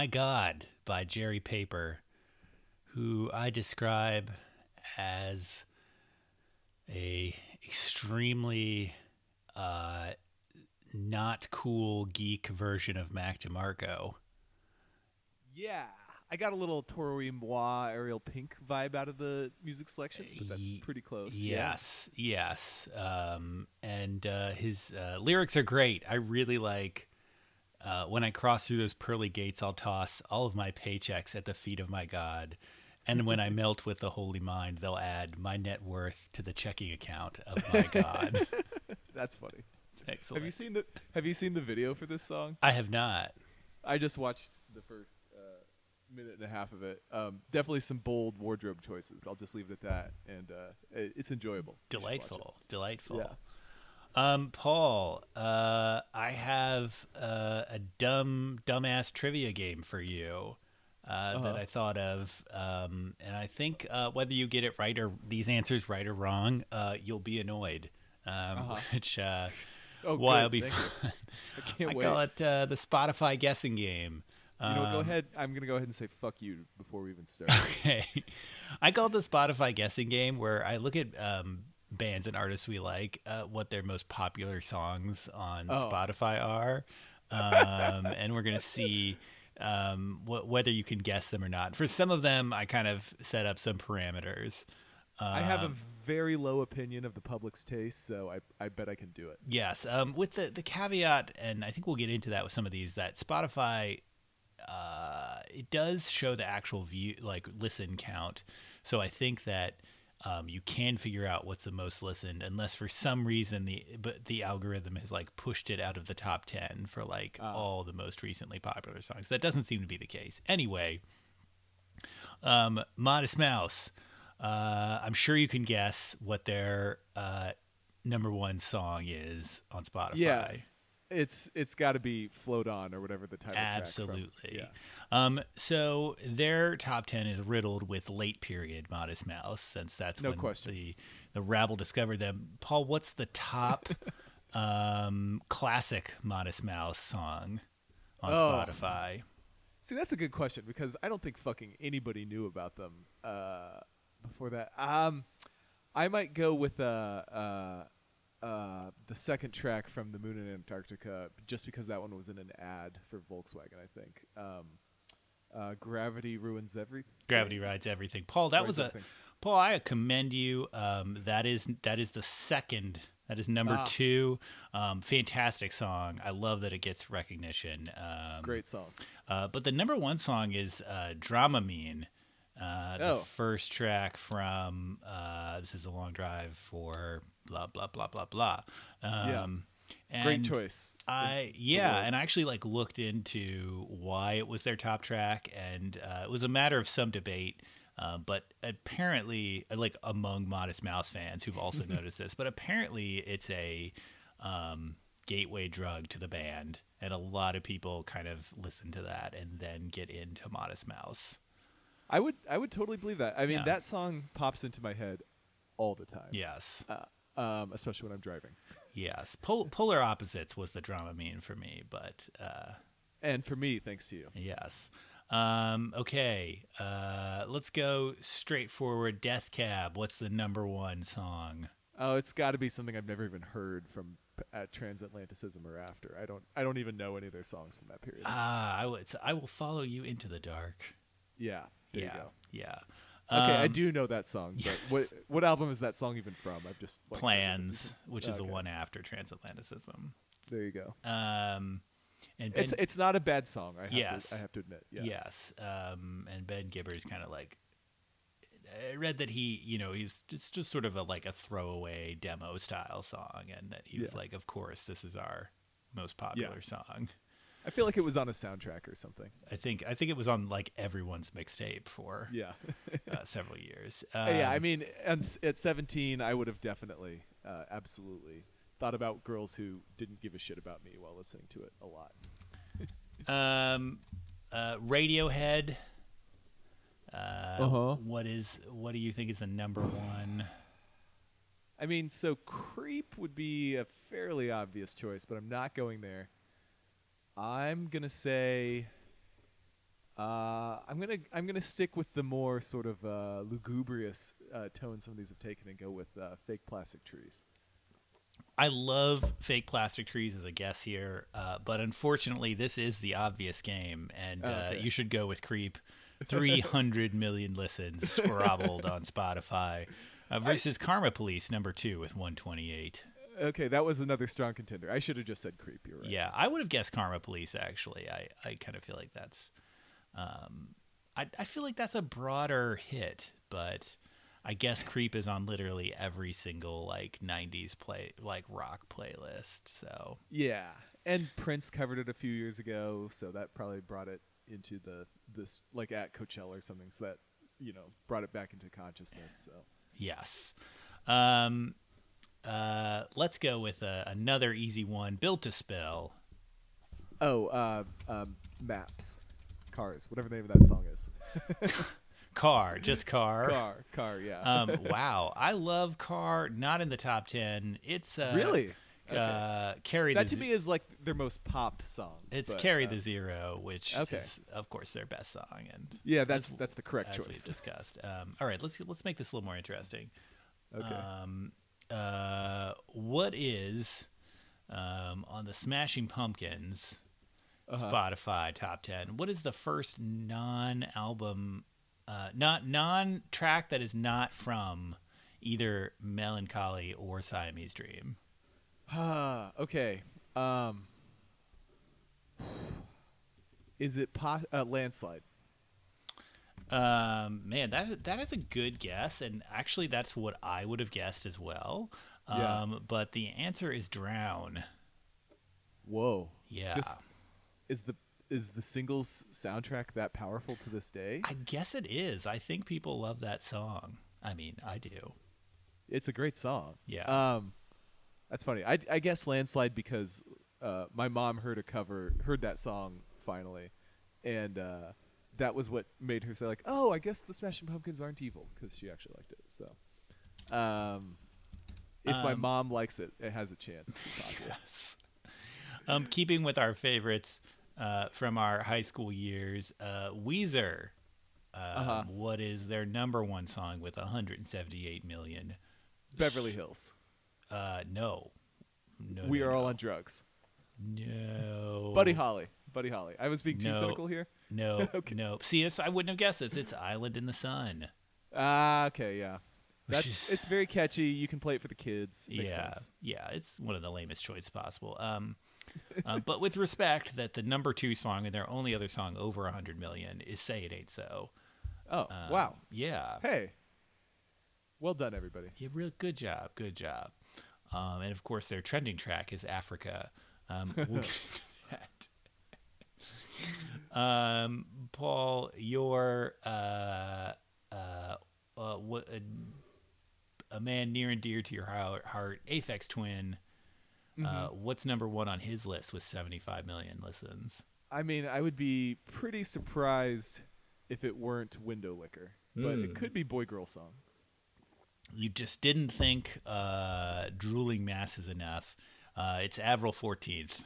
My God by Jerry Paper, who I describe as a extremely uh, not cool geek version of Mac DeMarco. Yeah, I got a little Toro y Moi, Ariel Pink vibe out of the music selections, but that's pretty close. yeah. Yes, yes. Um, and uh, his uh, lyrics are great. I really like. Uh, when I cross through those pearly gates, I'll toss all of my paychecks at the feet of my God. And when I melt with the holy mind, they'll add my net worth to the checking account of my God. That's funny. It's excellent. Have you seen the Have you seen the video for this song? I have not. I just watched the first uh, minute and a half of it. Um, definitely some bold wardrobe choices. I'll just leave it at that, and uh, it's enjoyable. It. Delightful. Delightful. Yeah. Um, Paul, uh, I have uh, a dumb, dumbass trivia game for you uh, that Uh-huh. I thought of, um, and I think uh, whether you get it right or these answers right or wrong, uh, you'll be annoyed. Um, Uh-huh. Which uh, Oh, why will be Thank fun. I can't I wait. call it uh, the Spotify guessing game. you know, go Um, ahead. I'm gonna go ahead and say "fuck you" before we even start. Okay. I call it the Spotify guessing game where I look at um, bands and artists we like, uh, what their most popular songs on Oh. Spotify are. Um, and we're going to see um, wh- whether you can guess them or not. For some of them, I kind of set up some parameters. I have a Um, very low opinion of the public's taste, so I I bet I can do it. Yes, um, with the the caveat, and I think we'll get into that with some of these. That Spotify, uh, it does show the actual view, like listen count. So I think that um, you can figure out what's the most listened, unless for some reason the but the algorithm has like pushed it out of the top ten for like Ah. all the most recently popular songs. That doesn't seem to be the case. Anyway, um, Modest Mouse. Uh, I'm sure you can guess what their uh, number one song is on Spotify. Yeah, It's it's got to be "Float On" or whatever the title. Absolutely. Yeah. Um, so their top ten is riddled with late period Modest Mouse, since that's No when question. the the rabble discovered them. Paul, what's the top um, classic Modest Mouse song on Oh. Spotify? See, that's a good question because I don't think fucking anybody knew about them uh, before that. Um, I might go with uh, uh, uh, the second track from the Moon and Antarctica, just because that one was in an ad for Volkswagen. I think um, uh, "Gravity Ruins Everything." Gravity rides everything. Paul, that Rides was a Everything. Paul. I commend you. Um, that is that is the second. That is number Ah. two. Um, fantastic song. I love that it gets recognition. Um, Great song. Uh, but the number one song is uh, Dramamine. Uh, the Oh. first track from uh, "This Is a Long Drive" for blah blah blah blah blah. Um, Great choice. I yeah, and I actually like looked into why it was their top track, and uh, it was a matter of some debate. Uh, but apparently, like among Modest Mouse fans who've also noticed this, but apparently it's a um, gateway drug to the band, and a lot of people kind of listen to that and then get into Modest Mouse. I would I would totally believe that. I mean, Yeah. that song pops into my head all the time. Yes, Uh, um, especially when I'm driving. Yes. Pol- Polar Opposites was the Dramamine for me, but uh, And for me, thanks to you. Yes. Um, okay. Uh, let's go straightforward. Death Cab. What's the number one song? Oh, it's got to be something I've never even heard from Transatlanticism or after. I don't I don't even know any of their songs from that period. Ah, I would. I will follow you into the dark. yeah. There yeah. Go. Okay, I Um, do know that song, but yes. what what album is that song even from? I've just like, Plans, which is the Okay. one after Transatlanticism. There you go. Um, and Ben, It's it's not a bad song. I have Yes. to I have to admit. Yeah. Yes. Um, and Ben Gibbard's kind of like. I read that he, you know, he's just just sort of a like a throwaway demo style song, and that he was Yeah. like, "Of course, this is our most popular song." I feel like it was on a soundtrack or something. I think I think it was on like everyone's mixtape for Yeah. uh, several years. yeah. I Um, mean, and s- at 17, I would have definitely, uh, absolutely thought about girls who didn't give a shit about me while listening to it a lot. um, uh, Radiohead. Uh, Uh-huh. what is what do you think is the number one? I mean, so creep would be a fairly obvious choice, but I'm not going there. I'm gonna say Uh, I'm gonna I'm gonna stick with the more sort of uh, lugubrious uh, tone some of these have taken and go with uh, fake plastic trees. I love fake plastic trees as a guess here, uh, but unfortunately, this is the obvious game, and Oh, uh, okay. you should go with Creep. 300 million listens scrabbled on Spotify uh, versus Karma Police, number two, with 128. Okay, that was another strong contender. I should have just said creep. You're right. Yeah, I would have guessed Karma Police, actually. I, I kind of feel like that's. Um, I, I feel like that's a broader hit, but I guess Creep is on literally every single like 90s play like rock playlist. So Yeah, and Prince covered it a few years ago, so that probably brought it into the this like at Coachella or something. So that you know brought it back into consciousness. So Yes. Um, uh, let's go with uh, another easy one. Built to Spill. oh, uh, um, maps, cars, whatever the name of that song is. Car, just car. Car, car, yeah. Um, wow, I love Car. Not in the top ten. It's uh, really? Uh, carry That to Z- me is like their most pop song. It's but, carry uh, the zero, which okay. is of course their best song, and Yeah, that's that's the correct as choice. we've discussed. Um, all right, let's let's make this a little more interesting. Okay. Um, uh, what is um, on the Smashing Pumpkins Uh-huh. Spotify top ten? What is the first non-album, uh, not non-track that is not from either Mellon Collie or Siamese Dream? Ah, okay. Um, is it po- uh, landslide? Um, man, that that is a good guess, and actually, that's what I would have guessed as well. Yeah. Um, but the answer is Drown. Whoa. Yeah, Just is the is the singles soundtrack that powerful to this day? I guess it is. I think people love that song. I mean, I do. It's a great song. Yeah. Um, that's funny. I I guess landslide because uh, my mom heard a cover, heard that song finally, and uh, that was what made her say like, "Oh, I guess the Smashing Pumpkins aren't evil" because she actually liked it. So, um, if my Um, mom likes it, it has a chance. to be popular. Yes. Um, keeping with our favorites uh, from our high school years, uh, Weezer. Um, Uh-huh. what is their number one song with 178 million? Beverly Hills. Uh, no. No, we no, are all on drugs. No. Buddy Holly. Buddy Holly. I was being too No. cynical here. No, Okay. no. See, I wouldn't have guessed this. It's Island in the Sun. Ah, okay, yeah. That's is- it's very catchy. You can play it for the kids. Makes yeah, sense. yeah. It's one of the lamest choices possible. Um, uh, but with respect, that the number two song and their only other song over 100 million is "Say It Ain't So." Oh, Um, wow. Yeah. Hey. Well done, everybody. Yeah, real good job, good job. Um, and of course, their trending track is Africa. Um, we'll get into that. Um, Paul, your uh, uh, uh, what a, a man near and dear to your heart, heart Aphex Twin. Uh, Mm-hmm. what's number one on his list with 75 million listens? I mean, I would be pretty surprised if it weren't Windowlicker, but it Mm. could be Boy Girl Song. You just didn't think uh, drooling mass is enough. Uh, it's Avril 14th.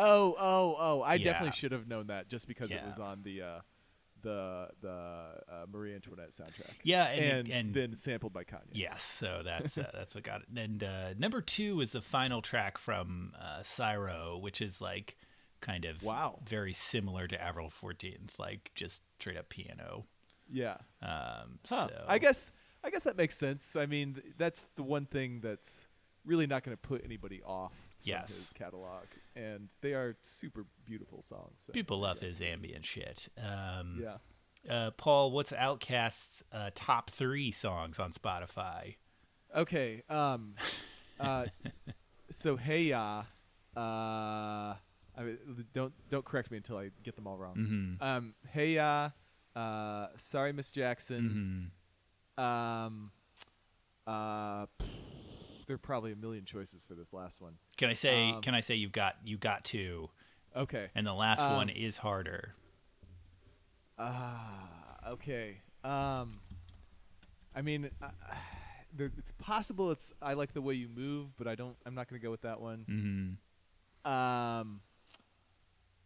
Oh, oh, oh! I Yeah. definitely should have known that just because it was on the uh, the the uh, Marie Antoinette soundtrack. Yeah, and and, and, then sampled by Kanye. Yes, so that's uh, that's what got it. And uh, number two is the final track from uh, Syro, which is like kind of Wow. very similar to Avril Fourteenth, like just straight up piano. yeah. Um, Huh. So I guess I guess that makes sense. I mean, th- that's the one thing that's really not going to put anybody off Yes. his catalog, and they are super beautiful songs. so, people love yeah. his ambient shit. Um, Yeah. uh, Paul, what's OutKast's uh, top three songs on Spotify? Okay. Um. Uh. so hey ya. Uh. I mean, don't don't correct me until I get them all wrong. Mhm. Um. Hey ya. Uh. Sorry, Miss Jackson. Mhm. Um. Uh. There are probably a million choices for this last one. Can I say? Um, can I say you've got you got two, Okay. and the last Um, one is harder. Ah, okay. Um, I mean, uh, there, it's possible. It's I like the way you move, but I don't. I'm not going to go with that one. hmm Um,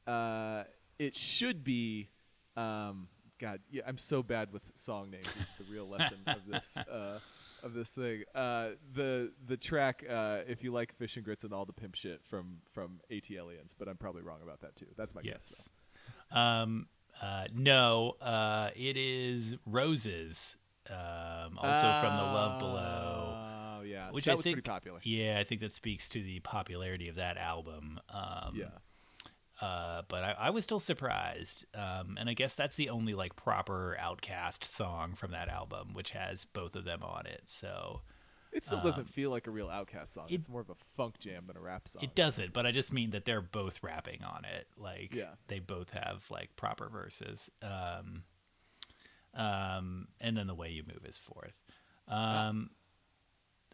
uh, it should be Um, God, yeah, I'm so bad with song names. Is the real lesson of this uh, of this thing. Uh, the the track, uh, if you like fish and grits and all the pimp shit from from ATLiens, but I'm probably wrong about that too. That's my guess. Yes. Um, uh, no, uh, it is Roses. Um, also from the Love Below. Oh yeah, Which that I was think, pretty popular. Yeah, I think that speaks to the popularity of that album. Um, Yeah. Uh, but I, I was still surprised, um, and I guess that's the only like proper OutKast song from that album, which has both of them on it. So It still doesn't feel like a real OutKast song. Um, it- it's more of a funk jam than a rap song. it doesn't. But I just mean that they're both rapping on it. Like Yeah. they both have like proper verses. Um, um, and then the way you move is fourth. Um,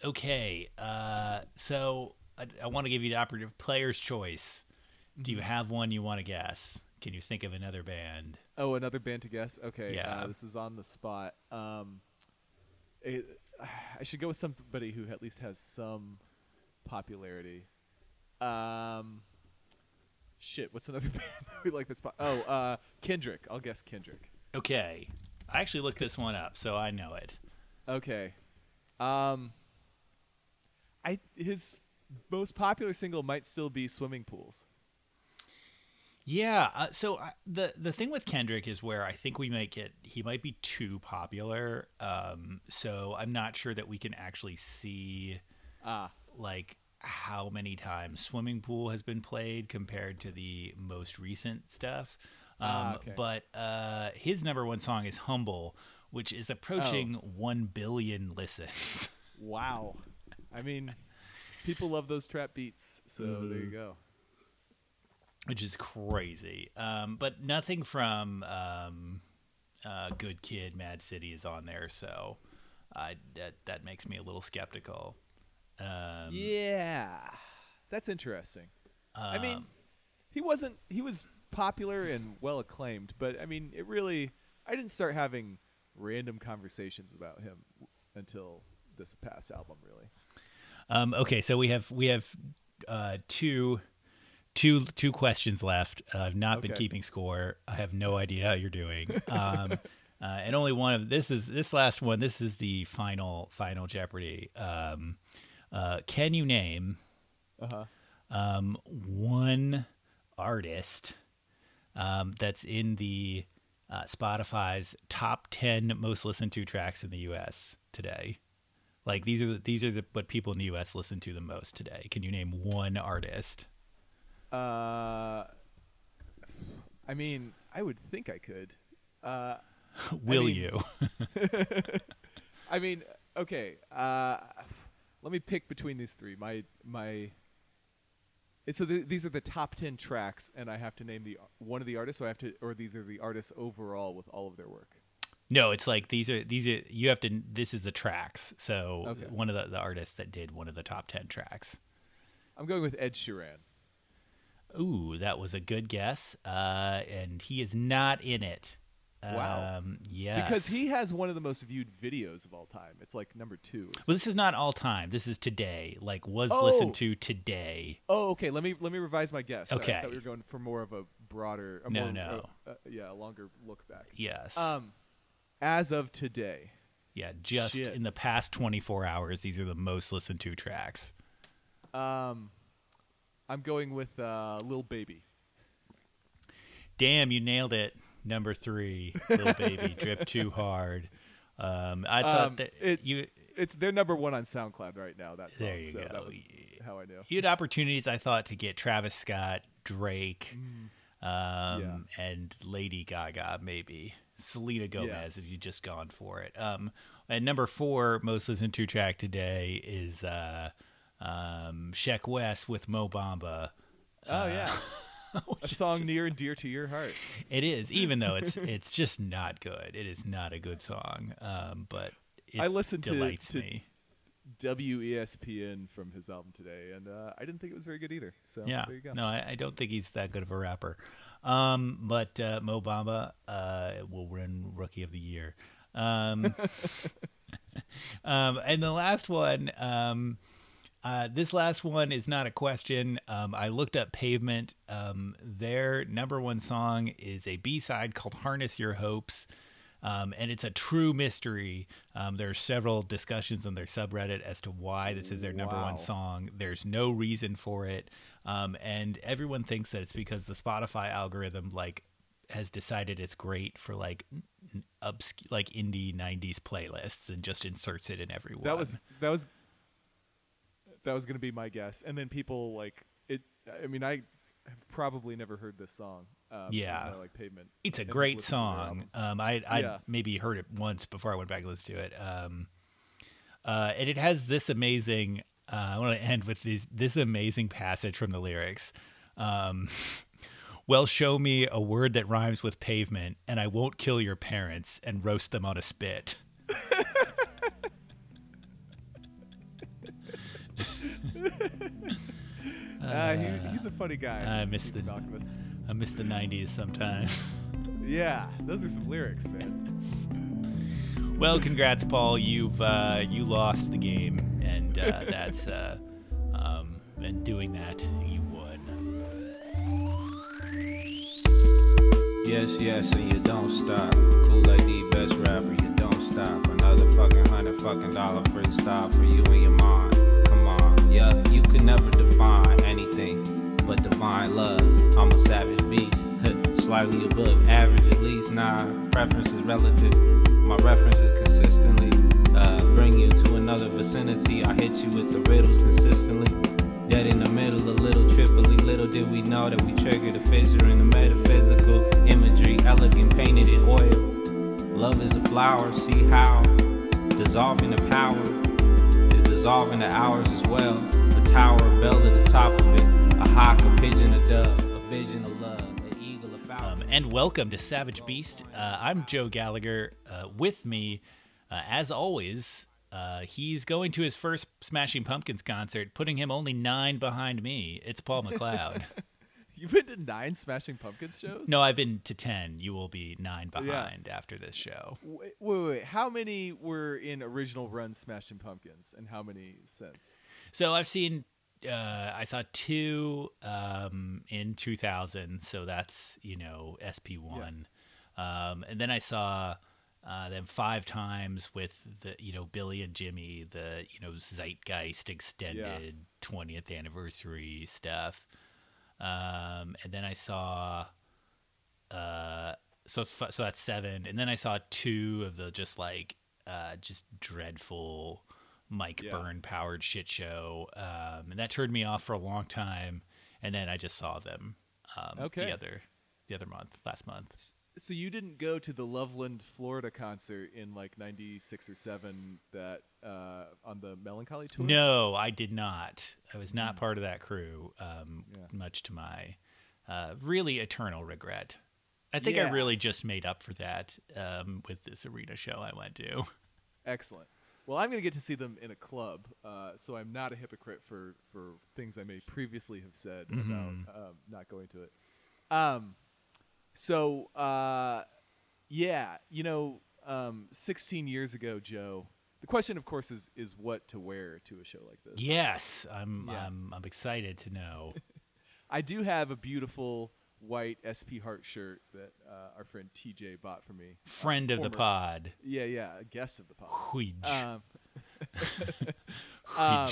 okay. Uh, so I, I want to give you the operative player's choice. Do you have one you want to guess? Can you think of another band? Oh, another band to guess. Okay, Yeah. uh, this is on the spot. Um, it, I should go with somebody who at least has some popularity. Um, shit, what's another band that we like this spot? Oh, uh, Kendrick. I'll guess Kendrick. Okay. I actually looked this one up, so I know it. Okay. Um, I his most popular single might still be "Swimming Pools." Yeah. Uh, so I, the the thing with Kendrick is where I think we might get he might be too popular. Um, so I'm not sure that we can actually see Ah, like how many times Swimming Pool has been played compared to the most recent stuff. Um, Ah, okay. But uh, his number one song is "Humble," which is approaching Oh. one billion listens. wow. I mean, people love those trap beats, so there Mm-hmm. you go. Which is crazy. Um, but nothing from um, uh, Good Kid, Mad City is on there, so I, that that makes me a little skeptical. Um, Yeah, that's interesting. I mean, um, he wasn't. He was popular and well acclaimed, but I mean, it really. I didn't start having random conversations about him until this past album, really. um, okay, so we have we have uh, two. Two two questions left. Uh, I've not been keeping score. I have no idea how you're doing. Um, uh, and only one of this is this last one. This is the final final Jeopardy. Um, uh, can you name Uh huh. um, one artist um, that's in the uh, Spotify's top ten most listened to tracks in the U.S. today. Like these are the, these are the, what people in the U.S. listen to the most today. Can you name one artist? Uh, I mean, I would think I could. Uh, Will mean- you? I mean, okay. Uh, let me pick between these three. My my. So th- these are the top ten tracks, and I have to name the one of the artists. So I have to, or these are the artists overall with all of their work. no, it's like these are these are you have to. This is the tracks. So Okay. one of the, the artists that did one of the top ten tracks. I'm going with Ed Sheeran. Ooh, that was a good guess. Uh, and he is not in it. Wow. Um, yes. Because he has one of the most viewed videos of all time. It's like number two. Well, this is not all time. This is today. Like was Oh. listened to today. Oh, okay. Let me let me revise my guess. Sorry, I Okay. thought we were going for more of a broader, a No, more, no. uh, uh, yeah, a longer look back. Yes. Um, as of today, yeah. Just shit. in the past 24 hours, these are the most listened to tracks. um, I'm going with uh, Lil Baby. Damn, you nailed it. Number three, little baby, drip too hard. Um, I thought Um, that it- you It's their number one on SoundCloud right now. That song. There you so go. That was how I knew. you had opportunities. I thought to get Travis Scott, Drake, um, and Lady Gaga, maybe Selena Gomez if you'd just gone for it. Um, and number four, most listened to track today is uh, um, Sheck Wes with Mo Bamba. Oh yeah, a song near and dear to your heart. It is, even though it's it's just not good. It is not a good song, um, but it I listened to- to- me. WESPN from his album today, and uh, I didn't think it was very good either. So Yeah, there you go. no, I, I don't think he's that good of a rapper. Um, but uh, Mo Bamba uh, will win Rookie of the Year. Um, um, and the last one, um, Uh, this last one is not a question. Um, I looked up Pavement. Um, their number one song is a B side called Harness Your Hopes. Um, and it's a true mystery. Um, there are several discussions on their subreddit as to why this is their number Wow. one song. There's no reason for it, um, and everyone thinks that it's because the Spotify algorithm like has decided it's great for like n- obsc- like indie '90s playlists and just inserts it in every one. That was that was that was gonna be my guess, and then people like it. I mean, I have probably never heard this song. Um, Yeah. Like Pavement. It's a great listened to their song. Um, I I Yeah. maybe heard it once before I went back and listened to it. Um, uh, and it has this amazing. Uh, I want to end with this this amazing passage from the lyrics. Um, well, show me a word that rhymes with pavement, and I won't kill your parents and roast them on a spit. Uh, he, he's a funny guy. I miss the- Malkmus. I miss the '90s sometimes. Yeah, those are some lyrics, man. Well, congrats, Paul. You've uh, you lost the game, and uh, that's uh, um, and doing that, you won. Yes, yes, and you don't stop. Kool A.D., best rapper, you don't stop. Another fucking hundred fucking dollar freestyle for you and your mom. Come on, yeah, you can never define anything but divine love. I'm a savage beast, slightly above average at least. Nah, preference is relative. My reference is consistently uh, bring you to another vicinity. I hit you with the riddles consistently. Dead in the middle, a little triply. Little did we know that we triggered a fissure in the metaphysical imagery, elegant painted in oil. Love is a flower, see how dissolving the power is dissolving the hours as well. The tower, a bell at the top of it, a hawk, a pigeon, a dove, a vision, a love, an eagle, a falcon. Um, and welcome to Savage Beast. Uh, I'm Joe Gallagher. Uh, with me, uh, as always, uh, he's going to his first Smashing Pumpkins concert, putting him only nine behind me. It's Paul McLeod. You've been to nine Smashing Pumpkins shows? no, I've been to ten. You will be nine Yeah. behind after this show. Wait, wait, wait. How many were in original run Smashing Pumpkins, and how many since? So I've seen. Uh, I saw two um, in 2000, so that's you know SP one, um, and then I saw uh, them five times with the you know Billy and Jimmy, the you know Zeitgeist extended 20th anniversary stuff, um, and then I saw. Uh, so so that's seven, and then I saw two of the just like uh, just dreadful Mike Yeah. Byrne powered shit show, um, and that turned me off for a long time. And then I just saw them um, Okay. the other the other month, last month. So you didn't go to the Loveland, Florida concert in like '96 or '7 that uh, on the Mellon Collie tour? No, I did not. I was not part of that crew, um, Hmm. Yeah. much to my uh, really eternal regret. I think I really just made up for that um, with this arena show I went to. Excellent. Well, I'm going to get to see them in a club, uh, so I'm not a hypocrite for, for things I may previously have said Mm-hmm. about um, not going to it. Um, so, uh, yeah, you know, um, 16 years ago, Joe. The question, of course, is is what to wear to a show like this. Yes, I'm. Yeah. I'm. I'm excited to know. I do have a beautiful white SP Heart shirt that uh, our friend TJ bought for me. Uh, Friend of the pod. Yeah, yeah, a guest of the pod. Huij. Um, um,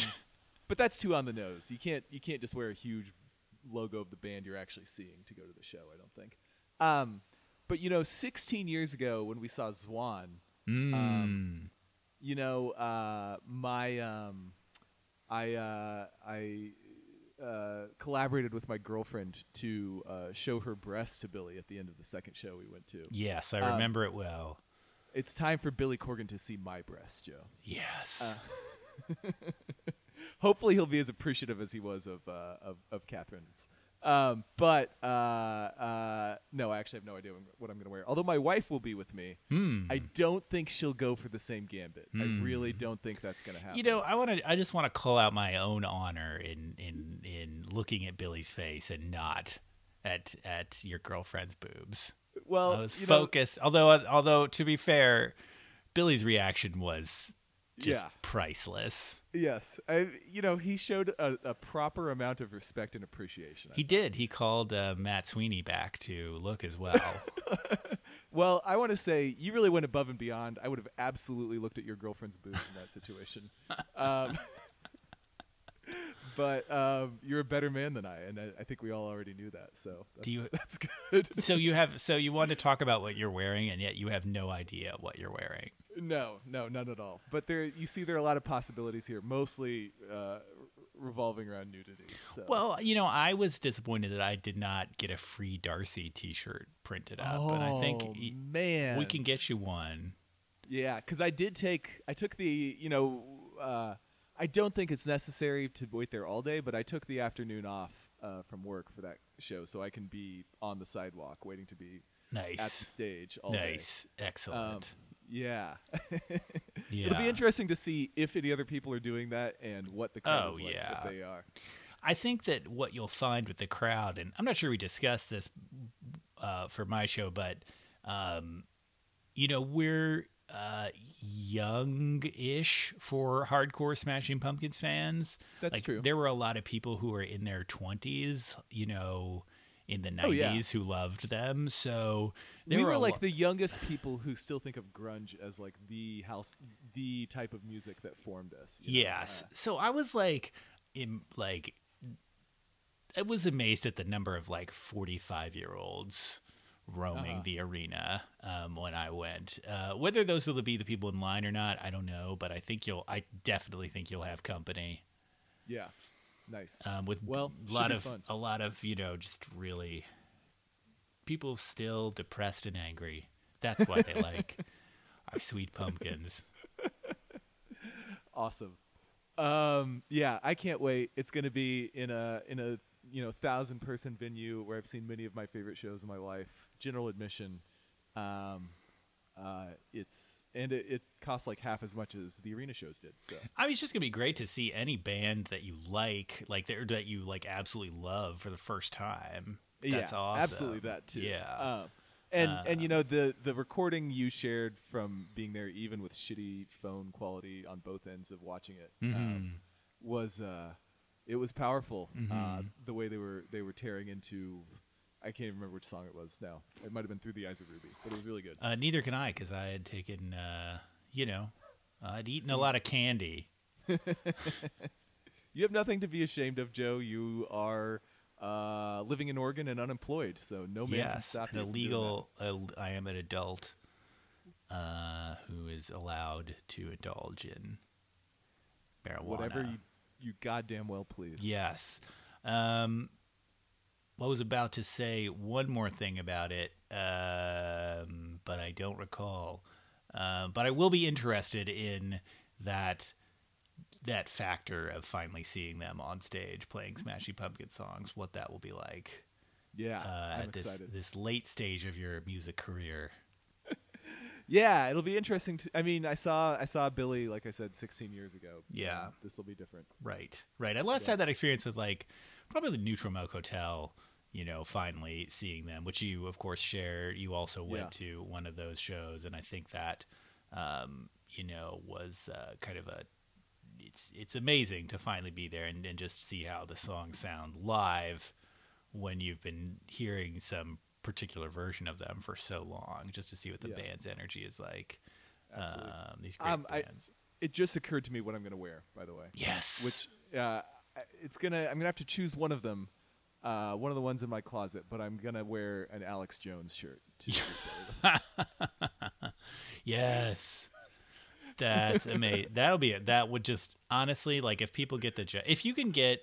but that's too on the nose. You can't you can't just wear a huge logo of the band you're actually seeing to go to the show. I don't think. Um, but you know, 16 years ago when we saw Zwan, Mm. um, you know, uh, my um, I uh, I uh, collaborated with my girlfriend to uh, show her breasts to Billy at the end of the second show we went to. yes, I um, remember it well. It's time for Billy Corgan to see my breasts, Joe. Yes. hopefully he'll be as appreciative as he was of uh, of, of Catherine's. Um, but uh, uh, no, I actually have no idea what I'm going to wear. Although my wife will be with me, Hmm. I don't think she'll go for the same gambit. I really don't think that's going to happen. You know, I want to. I just want to call out my own honor in in in looking at Billy's face and not at at your girlfriend's boobs. well, I was you know, focused. although although to be fair, Billy's reaction was just Yeah. priceless. Yes, I, you know he showed a, a proper amount of respect and appreciation. I He did. He called uh, Matt Sweeney back to look as well. Well, I want to say you really went above and beyond. I would have absolutely looked at your girlfriend's boobs in that situation. um, but um, you're a better man than I, and I, I think we all already knew that. So that's, Do you- that's good. so you have so you want to talk about what you're wearing, and yet you have no idea what you're wearing. No, no, none at all. But there, you see, there are a lot of possibilities here, mostly uh, revolving around nudity. So. Well, you know, I was disappointed that I did not get a free Darcy T-shirt printed up, oh and I think man, we can get you one. Yeah, because I did take I took the you know uh, I don't think it's necessary to wait there all day, but I took the afternoon off uh, from work for that show, so I can be on the sidewalk waiting to be nice at the stage all day. nice, Um, excellent. Yeah, yeah, it'll be interesting to see if any other people are doing that and what the crowd Oh, is like yeah. if they are. I think that what you'll find with the crowd, and I'm not sure we discussed this uh, for my show, but um, you know, we're uh, young-ish for hardcore Smashing Pumpkins fans. That's like, true. There were a lot of people who were in their 20s, you know, in the 90s Oh, yeah. who loved them. So we were, were like lo- the youngest people who still think of grunge as like the house, the type of music that formed us. Yes. Uh, So I was like, in like, I was amazed at the number of like 45 year olds roaming Uh-huh. the arena um, when I went. Uh, whether those will be the people in line or not, I don't know. But I think you'll, I definitely think you'll have company yeah, nice. um, with Well, a lot of fun. a lot of you know just really people still depressed and angry. That's why they like our sweet pumpkins. Awesome. Um, yeah, I can't wait. It's going to be in a in a you know thousand person venue where I've seen many of my favorite shows in my life. General admission. Um, uh, it's and it, it costs like half as much as the arena shows did. So I mean, it's just gonna be great to see any band that you like, like that, that you like absolutely love for the first time. That's yeah, awesome. absolutely that too. Yeah. Um, and and you Uh, know the the recording you shared from being there, even with shitty phone quality on both ends of watching it, um, Mhm. was uh, it was powerful. Uh, Mhm. the way they were they were tearing into, I can't even remember which song it was now. It might have been through the eyes of Ruby, but it was really good. uh, neither can I, because I had taken, uh, you know, I'd eaten a lot of candy. You have nothing to be ashamed of, Joe. You are uh, living in Oregon and unemployed, so no man can yes, stop an you. illegal. Uh, I am an adult uh, who is allowed to indulge in marijuana. whatever you you goddamn well please. Yes. Um, I was about to say one more thing about it, um, but I don't recall. Uh, but I will be interested in that that factor of finally seeing them on stage playing Smashy Pumpkin songs. What that will be like Yeah, uh, I'm at this excited. this late stage of your music career. Yeah, it'll be interesting. To, I mean, I saw I saw Billy, like I said, 16 years ago. Yeah. this will be different. Right, right. I last Yeah. had that experience with like probably the Neutral Milk Hotel. You know, finally seeing them, which you of course shared. You also went to one of those shows, and I think that um, you know was uh, kind of a. It's it's amazing to finally be there and, and just see how the songs sound live when you've been hearing some particular version of them for so long, just to see what the Yeah. band's energy is like. Absolutely. Um, these great Um, I- bands. It just occurred to me what I'm going to wear. By the way, yes. which uh, it's gonna I'm gonna have to choose one of them, uh, one of the ones in my closet. But I'm gonna wear an Alex Jones shirt. To go with it. Yes. That's amazing. That'll be it. That would just honestly like if people get the jo- if you can get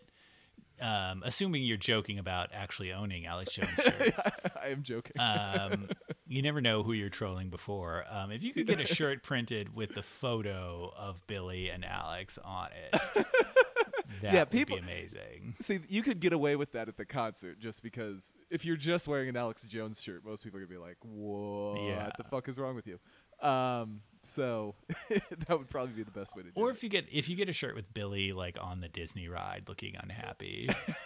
um assuming you're joking about actually owning Alex Jones shirts. I am joking. um you never know who you're trolling before. Um if you could get a shirt printed with the photo of Billy and Alex on it. That Yeah, would people- be amazing. See, you could get away with that at the concert just because if you're just wearing an Alex Jones shirt, most people are gonna be like, Whoa "What Yeah. the fuck is wrong with you?" Um, so that would probably be the best way to do Or it. if you get if you get a shirt with Billy like on the Disney ride looking unhappy.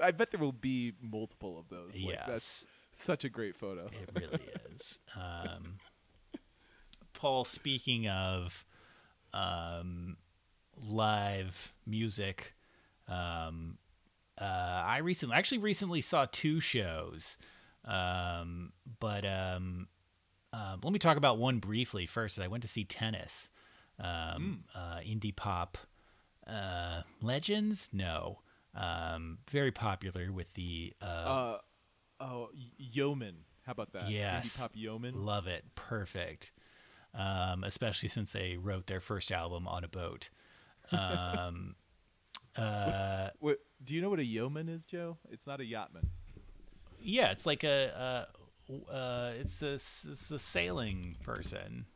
I bet there will be multiple of those. Like, yes. That's such a great photo. It really is. Um, Paul, speaking of um, live music. Um, uh, I recently, actually, recently saw two shows, um, but um, uh, let me talk about one briefly first. I went to see Tennis, um, uh, indie pop uh, legends. No, um, very popular with the uh, Uh, oh, Yeoman. How about that? Yes. Indie pop Yeoman. Love it. Perfect. Um, especially since they wrote their first album on a boat. Um, uh, What, do you know what a yeoman is, Joe? It's not a yachtman. yeah, it's like a, uh, uh, it's a, it's a sailing person.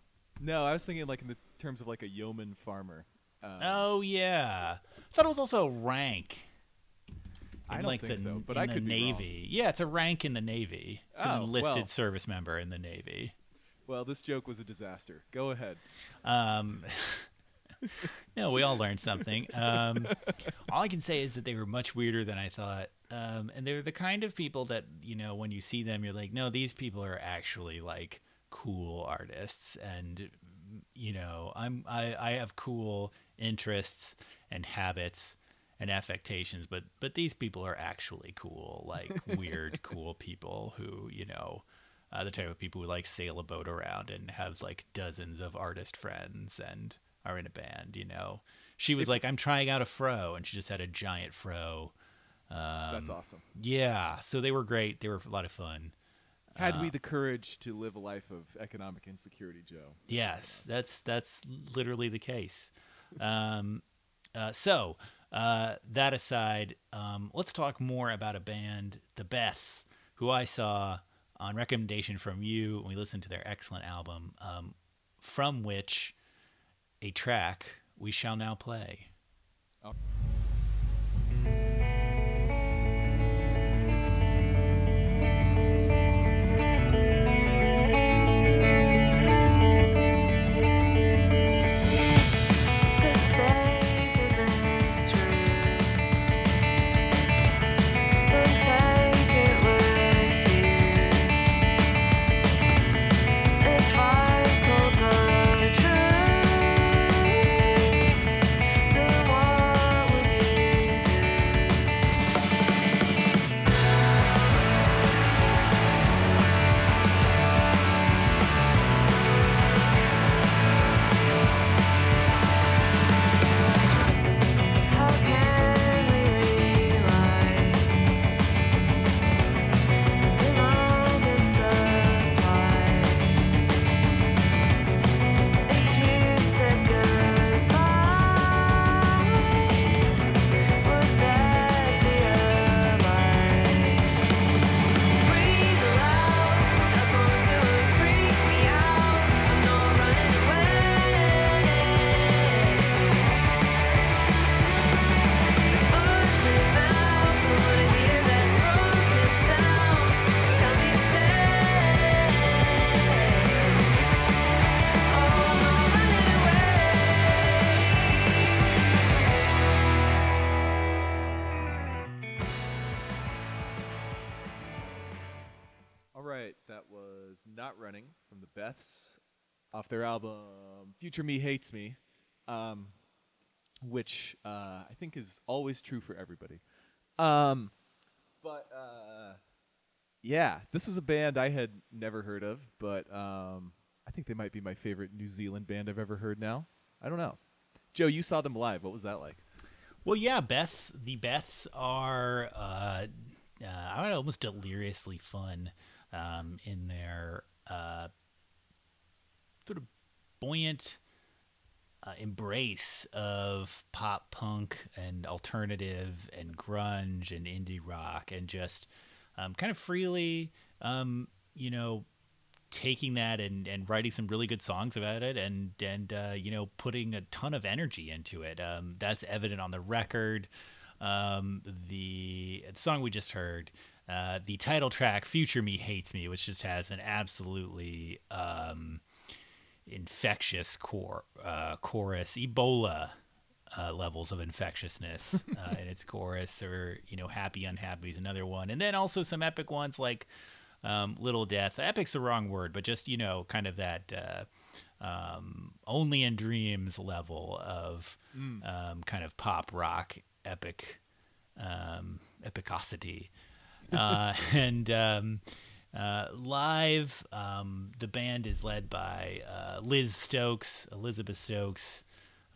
No, I was thinking like in the terms of like a yeoman farmer. Um, Oh yeah, I thought it was also a rank. I don't like think the, so, but I the could wrong. Navy. Yeah, it's a rank in the Navy. It's Oh, an enlisted well. service member in the Navy. Well, this joke was a disaster. Go ahead. Um, no, we all learned something. Um, all I can say is that they were much weirder than I thought. Um, and they're the kind of people that, you know, when you see them, you're like, no, these people are actually like cool artists. And, you know, I'm, I, I have cool interests and habits and affectations, but, but these people are actually cool, like weird, cool people who, you know, uh, the type of people who like sail a boat around and have like dozens of artist friends and are in a band. You know, she was like, "I'm trying out a fro," and she just had a giant fro. Um, That's awesome. Yeah, so they were great. They were a lot of fun. Had uh, we the courage to live a life of economic insecurity, Joe? Yes, that's that's literally the case. Um, uh, so uh, that aside, um, let's talk more about a band, the Beths, who I saw on recommendation from you we listened to their excellent album, um, from which a track we shall now play. Album Future Me Hates Me, um, which uh, I think is always true for everybody. Um, but uh, yeah, this was a band I had never heard of, but um, I think they might be my favorite New Zealand band I've ever heard now. I don't know. Joe, you saw them live. What was that like? Well, yeah, Beths. The Beths are, uh, uh, I know, almost deliriously fun um, in their uh, sort of buoyant uh, embrace of pop punk and alternative and grunge and indie rock and just um, kind of freely, um, you know, taking that and, and writing some really good songs about it and and uh, you know putting a ton of energy into it. Um, that's evident on the record. Um, the song we just heard, uh, the title track "Future Me Hates Me," which just has an absolutely um, infectious core uh, chorus, Ebola uh, levels of infectiousness uh, in its chorus, or you know, "Happy Unhappy" is another one, and then also some epic ones like um, "Little Death." Epic's the wrong word, but just you know, kind of that uh, um, only in dreams level of um, kind of pop rock epic um, epicosity. uh, and um, uh, live, um, the band is led by uh, Liz Stokes, Elizabeth Stokes.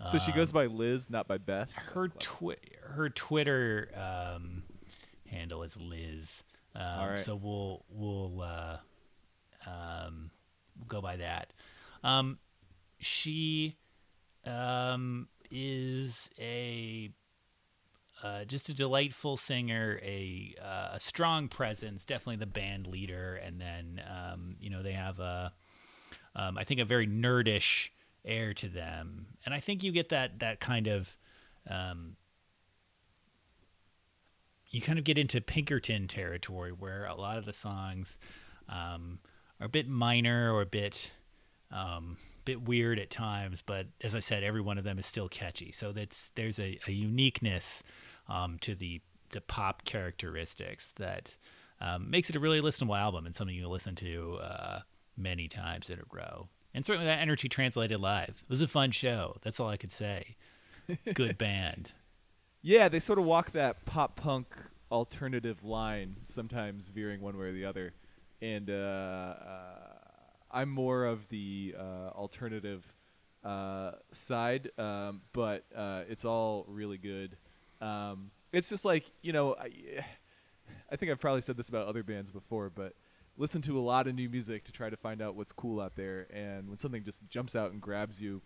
So she goes by Liz, not by Beth. Her twi- her Twitter um, handle is Liz. Um, All right. So we'll we'll uh, um, go by that. Um, she um, is a uh, just a delightful singer, a uh, a strong presence, definitely the band leader, and then um, you know they have a um, I think a very nerdish air to them, and I think you get that that kind of um, you kind of get into Pinkerton territory where a lot of the songs um, are a bit minor or a bit um, bit weird at times, but as I said, every one of them is still catchy. So that's there's a, a uniqueness um, to the the pop characteristics that um, makes it a really listenable album and something you listen to uh, many times in a row. And certainly that energy translated live. It was a fun show. That's all I could say. Good band. Yeah, they sort of walk that pop punk alternative line, sometimes veering one way or the other. And uh, uh, I'm more of the uh, alternative uh, side, um, but uh, it's all really good. Um, it's just like you know, I, I think I've probably said this about other bands before, but listen to a lot of new music to try to find out what's cool out there. And when something just jumps out and grabs you,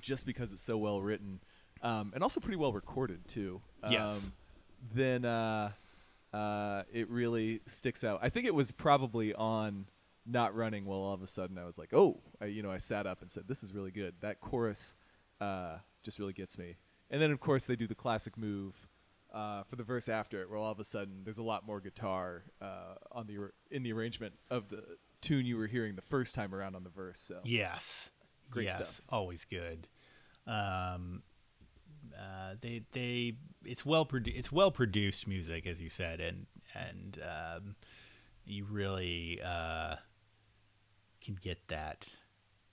just because it's so well written, um, and also pretty well recorded too. Yes. Um, then uh, uh, it really sticks out. I think it was probably on not running. Well, all of a sudden I was like, oh, I, you know, I sat up and said, this is really good. That chorus uh, just really gets me. And then of course they do the classic move. Uh, for the verse after it, where all of a sudden there's a lot more guitar uh, on the in the arrangement of the tune you were hearing the first time around on the verse. So Yes. Great yes. stuff. Always good. Um, uh, they they it's well produ- it's well produced music as you said and and um, you really uh, can get that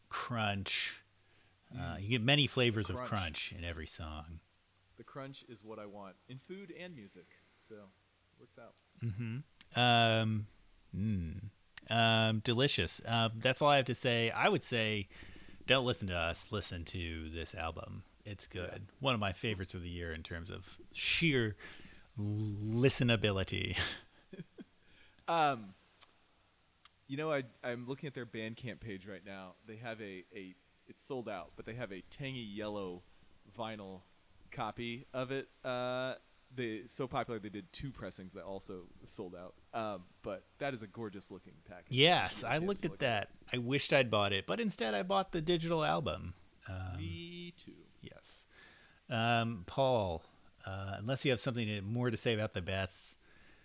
crunch. Uh, you get many flavors of Crunch. crunch in every song. the crunch is what I want in food and music. So works out. Um, mm, um, delicious. Um, that's all I have to say. I would say, don't listen to us. Listen to this album. It's good. One of my favorites of the year in terms of sheer listenability. Um, you know, I I'm looking at their Bandcamp page right now. They have a a it's sold out, but they have a tangy yellow vinyl copy of it. Uh, they so popular they did two pressings that also sold out. Um, but that is a gorgeous looking package. yes, If you get a I looked at look that. I wished I'd bought it, but instead I bought the digital album. Um, Me too. Yes. Um, Paul, uh, unless you have something more to say about the Beths,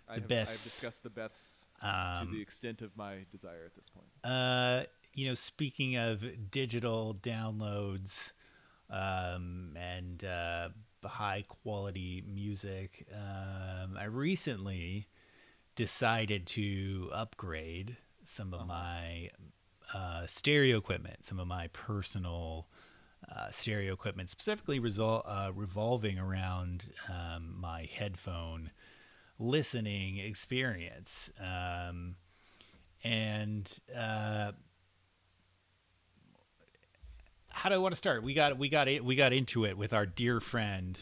I the have, Beth. I've discussed the Beths to Um, the extent of my desire at this point. Uh, you know, speaking of digital downloads um, and uh, high quality music, um, I recently decided to upgrade some of my uh, stereo equipment, some of my personal uh, stereo equipment, specifically resol- uh, revolving around um, my headphone listening experience. Um, and uh, how do I want to start? We got we got it, we got into it with our dear friend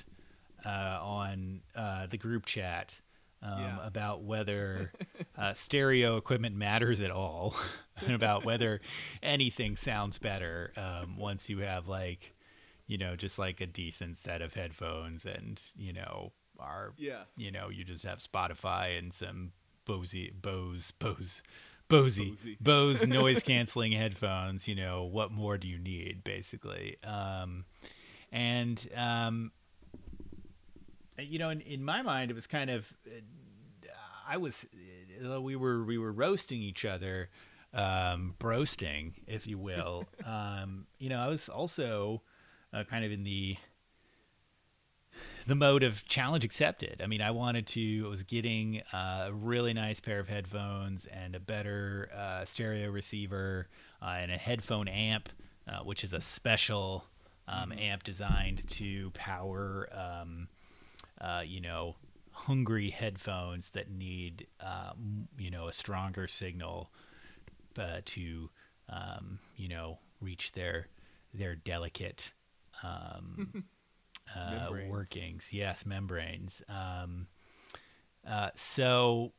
uh, on uh, the group chat um, Yeah. about whether uh, stereo equipment matters at all, and about whether anything sounds better um, once you have like you know just like a decent set of headphones and you know are Yeah. you know, you just have Spotify and some Bose, Bose, Bose, Bose, Bose. Noise canceling headphones. You know, what more do you need, basically? Um, and um, you know, in, in my mind, it was kind of, uh, I was, uh, we were we were roasting each other, um, broasting, if you will. um, you know, I was also uh, kind of in the the mode of challenge accepted. I mean, I wanted to, I was getting uh, a really nice pair of headphones and a better uh, stereo receiver. uh, and a headphone amp, uh, which is a special um, amp designed to power, um, uh, you know, hungry headphones that need, um, you know, a stronger signal uh, to, um, you know, reach their their delicate um, uh, workings. Yes, membranes. Um, uh, so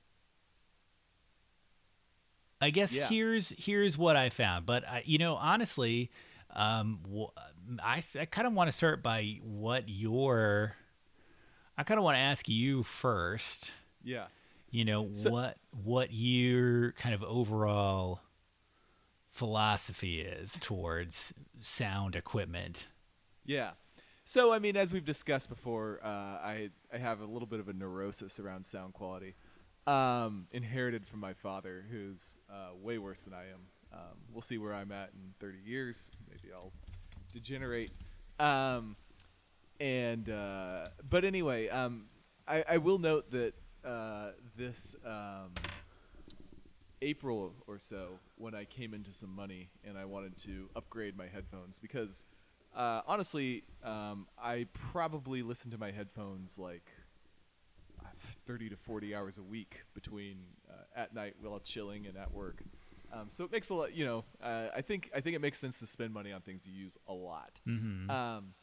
I guess Yeah. here's here's what I found. But I, you know, honestly, um, wh- I I kind of want to start by what your. I kind of want to ask you first. Yeah. You know So- what what your kind of overall philosophy is towards sound equipment. Yeah. So I mean, as we've discussed before, uh, I I have a little bit of a neurosis around sound quality, um, inherited from my father, who's uh, way worse than I am. Um, we'll see where I'm at in 30 years. Maybe I'll degenerate. Um, and uh, but anyway, um, I, I will note that uh, this um, April or so, when I came into some money and I wanted to upgrade my headphones, because uh, honestly, um, I probably listen to my headphones like uh, 30 to 40 hours a week between uh, at night while chilling and at work. Um, so it makes a lot, you know. Uh, I think I think it makes sense to spend money on things you use a lot. Mm-hmm. Um,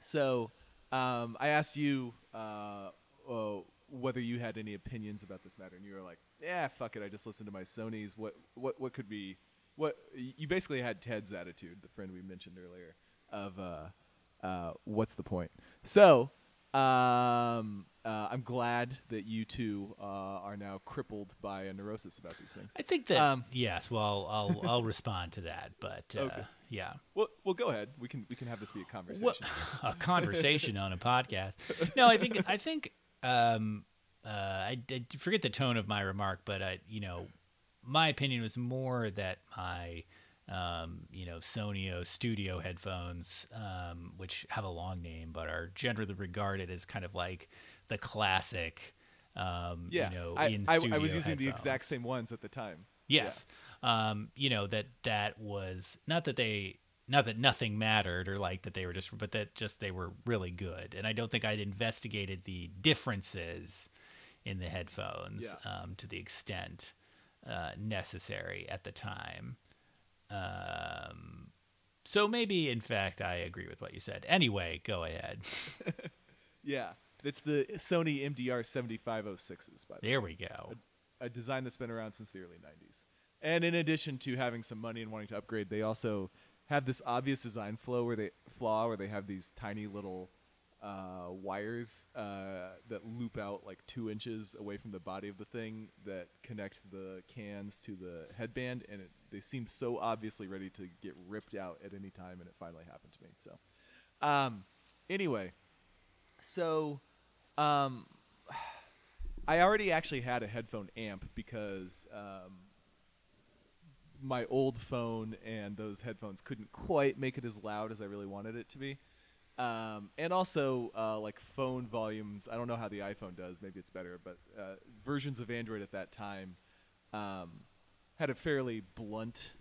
so um, I asked you uh, uh, whether you had any opinions about this matter, and you were like, "Yeah, fuck it. I just listened to my Sony's. What what what could be what?" You basically had Ted's attitude, the friend we mentioned earlier, of uh, uh, "What's the point?" So um, uh, I'm glad that you two uh, are now crippled by a neurosis about these things. I think that Um, yes. Well, I'll I'll respond to that, but uh, Okay. yeah. Well, well, go ahead. We can we can have this be a conversation. A conversation on a podcast. No, I think I think um, uh, I, I forget the tone of my remark, but I, you know, my opinion was more that my, um, you know, Sonio Studio headphones, um, which have a long name but are generally regarded as kind of like the classic. Um, Yeah, you know, I, in I, I was using the exact same ones at the time. Yes. Um, you know, that that was not that they not that nothing mattered or like that they were just but that just they were really good. And I don't think I'd investigated the differences in the headphones Yeah. um, to the extent uh, necessary at the time. Um, so maybe in fact I agree with what you said. Anyway, go ahead. Yeah, it's the Sony MDR 7506s, by the way. There we go. A design that's been around since the early 90s. And in addition to having some money and wanting to upgrade, they also have this obvious design flow where they flaw where they have these tiny little uh, wires uh, that loop out like two inches away from the body of the thing that connect the cans to the headband, and it, they seem so obviously ready to get ripped out at any time, and it finally happened to me. So, um, anyway, so um, I already actually had a headphone amp because um, my old phone and those headphones couldn't quite make it as loud as I really wanted it to be. Um, and also, uh, like phone volumes, I don't know how the iPhone does. Maybe it's better, but uh, versions of Android at that time um, had a fairly blunt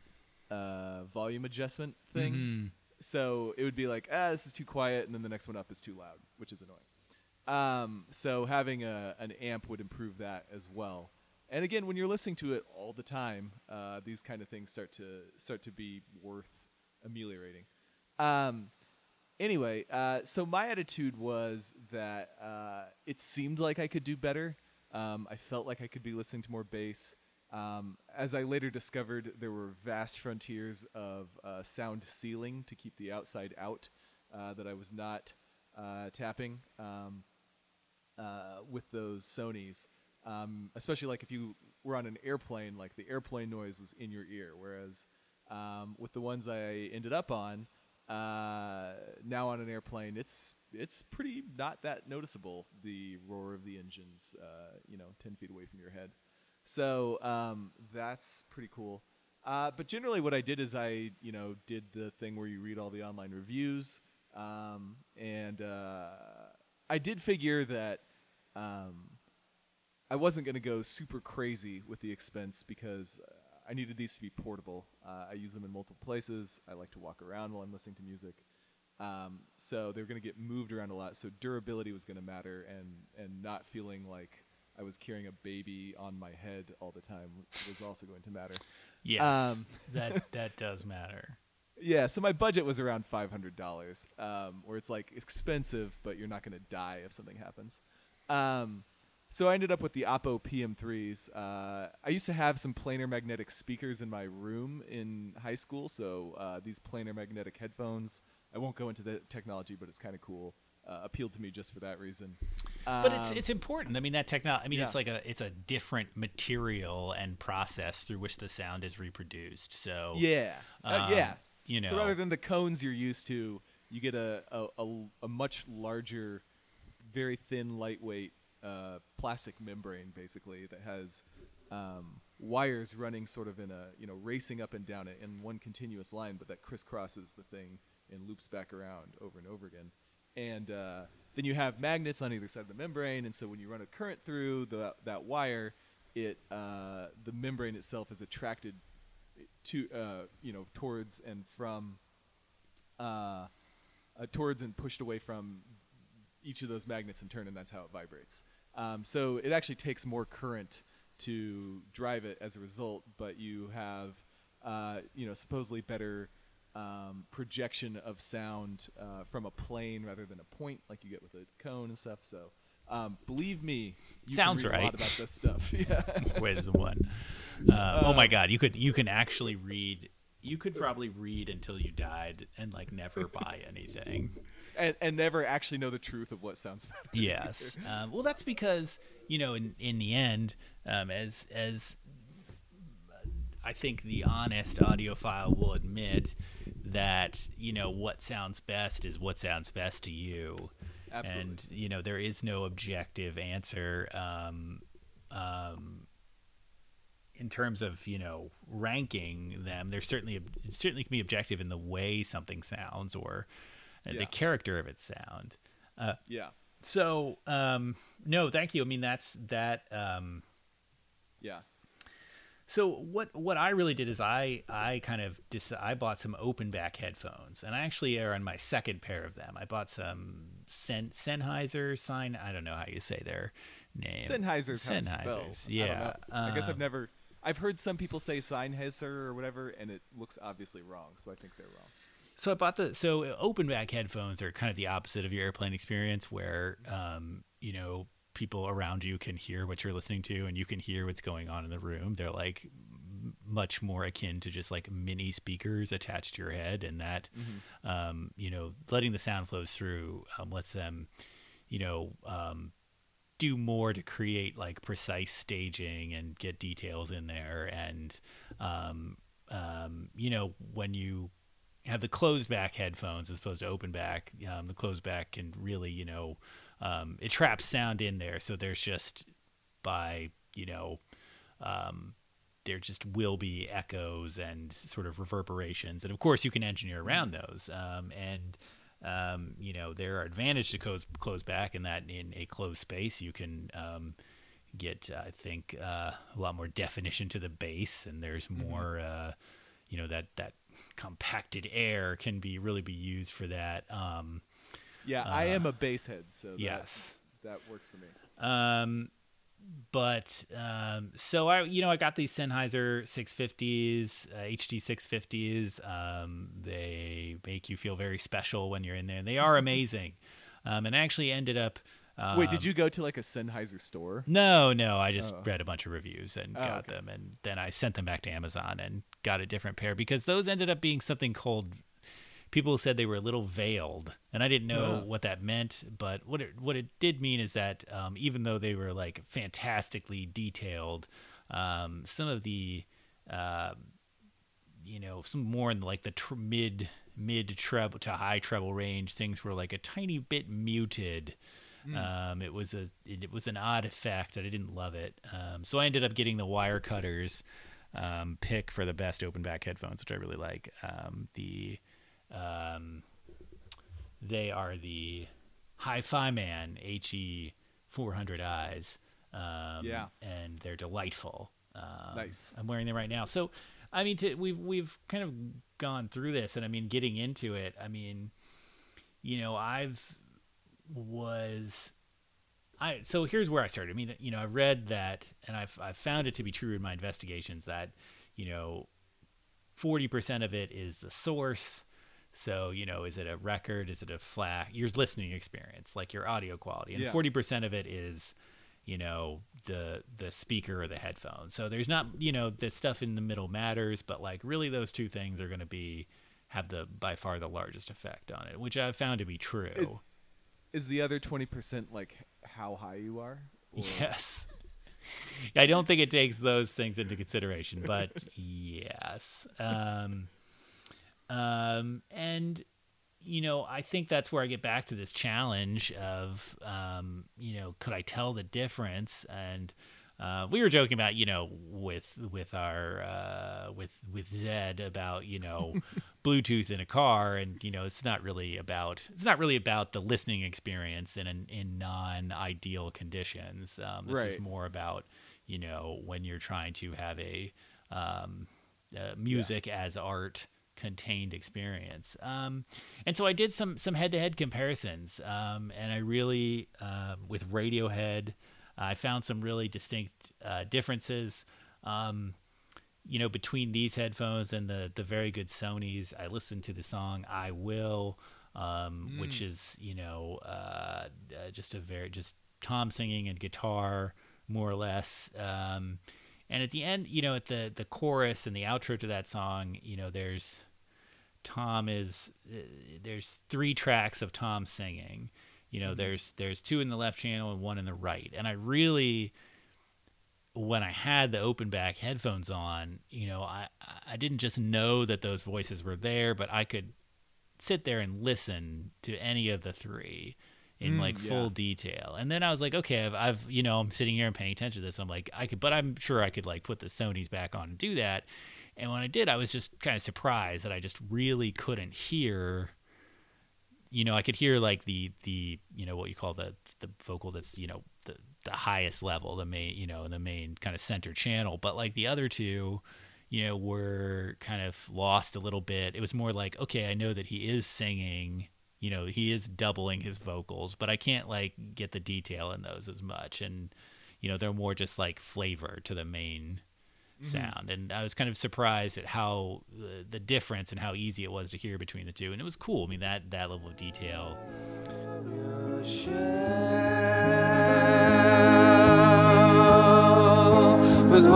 uh, volume adjustment thing. Mhm. So it would be like, ah, this is too quiet, and then the next one up is too loud, which is annoying. Um, so having a, an amp would improve that as well. And again, when you're listening to it all the time, uh, these kind of things start to start to be worth ameliorating. Um, anyway, uh, so my attitude was that uh, it seemed like I could do better. Um, I felt like I could be listening to more bass. Um, as I later discovered, there were vast frontiers of uh, sound ceiling to keep the outside out uh, that I was not uh, tapping um, uh, with those Sony's. Um, especially like if you were on an airplane, like the airplane noise was in your ear, whereas um, with the ones I ended up on, uh, now on an airplane, it's it's pretty not that noticeable. The roar of the engines, uh, you know, ten feet away from your head. So um, that's pretty cool. Uh, but generally, what I did is I, you know, did the thing where you read all the online reviews, um, and uh, I did figure that um, I wasn't going to go super crazy with the expense because I needed these to be portable. Uh, I use them in multiple places. I like to walk around while I'm listening to music. Um, so they were going to get moved around a lot. So durability was going to matter, and and not feeling like I was carrying a baby on my head all the time was also going to matter. Yes, Um, that that does matter. Yeah, so my budget was around five hundred dollars, um, where it's like expensive, but you're not going to die if something happens. Um, so I ended up with the Oppo PM3s. Uh, I used to have some planar magnetic speakers in my room in high school, so uh, these planar magnetic headphones. I won't go into the technology, but it's kind of cool. Uh, appealed to me just for that reason. But it's Um, it's important. I mean that technology. I mean it's like a it's a different material and process through which the sound is reproduced. So Yeah, uh, um, yeah. you know, so rather than the cones you're used to, you get a a, a, a much larger, very thin, lightweight uh, plastic membrane, basically that has um, wires running sort of in a you know racing up and down it in one continuous line, but that crisscrosses the thing and loops back around over and over again. And uh, then you have magnets on either side of the membrane, and so when you run a current through the, that wire, it uh, the membrane itself is attracted to uh, you know towards and from uh, uh, towards and pushed away from each of those magnets in turn, and that's how it vibrates. Um, so it actually takes more current to drive it as a result, but you have uh, you know supposedly better um, projection of sound uh, from a plane rather than a point like you get with a cone and stuff. So. Um, believe me, you Sounds can read a right. lot about this stuff. yeah. Wait a one. Um, oh my God! You could you can actually read. You could probably read until you died and like never buy anything. And, and never actually know the truth of what sounds better. Yes. Um, well, that's because you know, in in the end, um, as as I think the honest audiophile will admit that you know what sounds best is what sounds best to you. Absolutely. And you know there is no objective answer. Um, um, in terms of you know ranking them, there's certainly certainly can be objective in the way something sounds or Yeah. the character of its sound. Uh, Yeah, so um, no, thank you. I mean that's that. Um, yeah, so what what I really did is I I kind of dis- I bought some open back headphones and I actually are on my second pair of them. I bought some Sen- Sennheiser sign. I don't know how you say their name. Sennheiser's how it's spelled. Sennheisers, I yeah. know. I guess Um, I've never. I've heard some people say Sennheiser or whatever, and it looks obviously wrong. So I think they're wrong. So I bought the so open back headphones are kind of the opposite of your airplane experience, where um, you know people around you can hear what you're listening to, and you can hear what's going on in the room. They're like much more akin to just like mini speakers attached to your head, and that um, you know letting the sound flows through um, lets them you know um, do more to create like precise staging and get details in there and um, um, you know when you have the closed back headphones as opposed to open back. Um, the closed back can really you know um, it traps sound in there. So there's just by you know um, there just will be echoes and sort of reverberations. And of course you can engineer around those. Um, and um, you know there are advantages to close, close back in that in a closed space you can um, get i think uh, a lot more definition to the bass. And there's more uh, you know that that compacted air can be really be used for that um, Yeah, I am a bass head, so that, yes that works for me. um, but um, so I, you know, I got these Sennheiser 650s, uh, HD 650s. Um, they make you feel very special when you're in there. and They are amazing. Um, and I actually ended up. Um, Wait, did you go to like a Sennheiser store? No, no. I just Oh. read a bunch of reviews and Oh, got okay. them, and then I sent them back to Amazon and got a different pair because those ended up being something called. People said they were a little veiled, and I didn't know Uh-huh. what that meant. But what it what it did mean is that um, even though they were like fantastically detailed, um, some of the uh, you know some more in like the tr- mid mid treble to high treble range things were like a tiny bit muted um, it was a it, it was an odd effect and i didn't love it um, so i ended up getting the Wirecutter's um, pick for the best open back headphones which i really like um, the um, they are the hi-fi man he 400 eyes um, Yeah. and they're delightful Um, Nice. I'm wearing them right now. So, I mean, to, we've we've kind of gone through this, and I mean, getting into it. I mean, you know, I've was I so here's where I started. I mean, you know, I've read that, and I've I've found it to be true in my investigations that you know, forty percent of it is the source. So you know, is it a record? Is it a flat? Your listening experience, like your audio quality, and Yeah. forty percent of it is you know the the speaker or the headphones. So there's not you know the stuff in the middle matters, but like really those two things are going to be have the by far the largest effect on it, which I've found to be true. Is the other twenty percent like how high you are? Or- Yes. I don't think it takes those things into consideration, but yes. Um, um, and you know, I think that's where I get back to this challenge of, um, you know, could I tell the difference? And uh, we were joking about, you know, with with our uh, with with Zed about, you know, Bluetooth in a car, and you know, it's not really about it's not really about the listening experience in an, in non ideal conditions. Um, this is more about, you know, when you're trying to have a um, uh, music as art contained experience. Um, and so I did some some head to head comparisons, um, and I really uh, with Radiohead, I found some really distinct uh, differences. Um, you know, between these headphones and the the very good Sony's, I listened to the song "I Will," um, which is you know uh, uh, just a very just Tom singing and guitar more or less. Um, and at the end, you know, at the the chorus and the outro to that song, you know, there's Tom is uh, there's three tracks of Tom singing. You know, there's there's two in the left channel and one in the right. And I really when I had the open back headphones on, you know, I I didn't just know that those voices were there, but I could sit there and listen to any of the three in Mm, like yeah. full detail. And then I was like, okay, I've, I've, you know, I'm sitting here and paying attention to this. I'm like, I could, but I'm sure I could like put the Sony's back on and do that. And when I did, I was just kind of surprised that I just really couldn't hear. You know, I could hear like the the you know what you call the the vocal that's you know the the highest level, the main you know the main kind of center channel, but like the other two, you know, were kind of lost a little bit. It was more like, okay, I know that he is singing, you know, he is doubling his vocals, but I can't like get the detail in those as much. And, you know, they're more just like flavor to the main Mm-hmm. sound. And I was kind of surprised at how the, the difference and how easy it was to hear between the two. And it was cool. I mean, that, that level of detail. With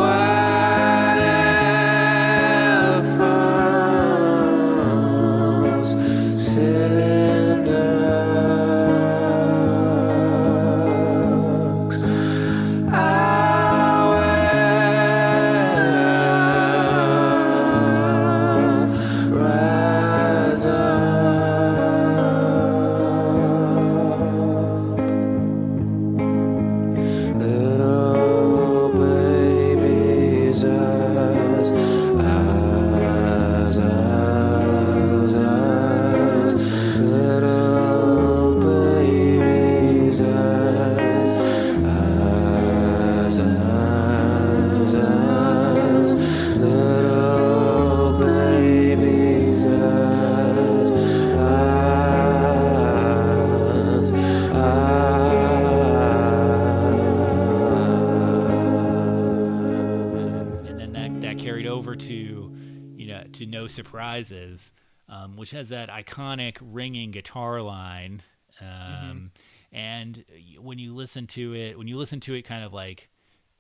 no surprises um, which has that iconic ringing guitar line um, and when you listen to it when you listen to it kind of like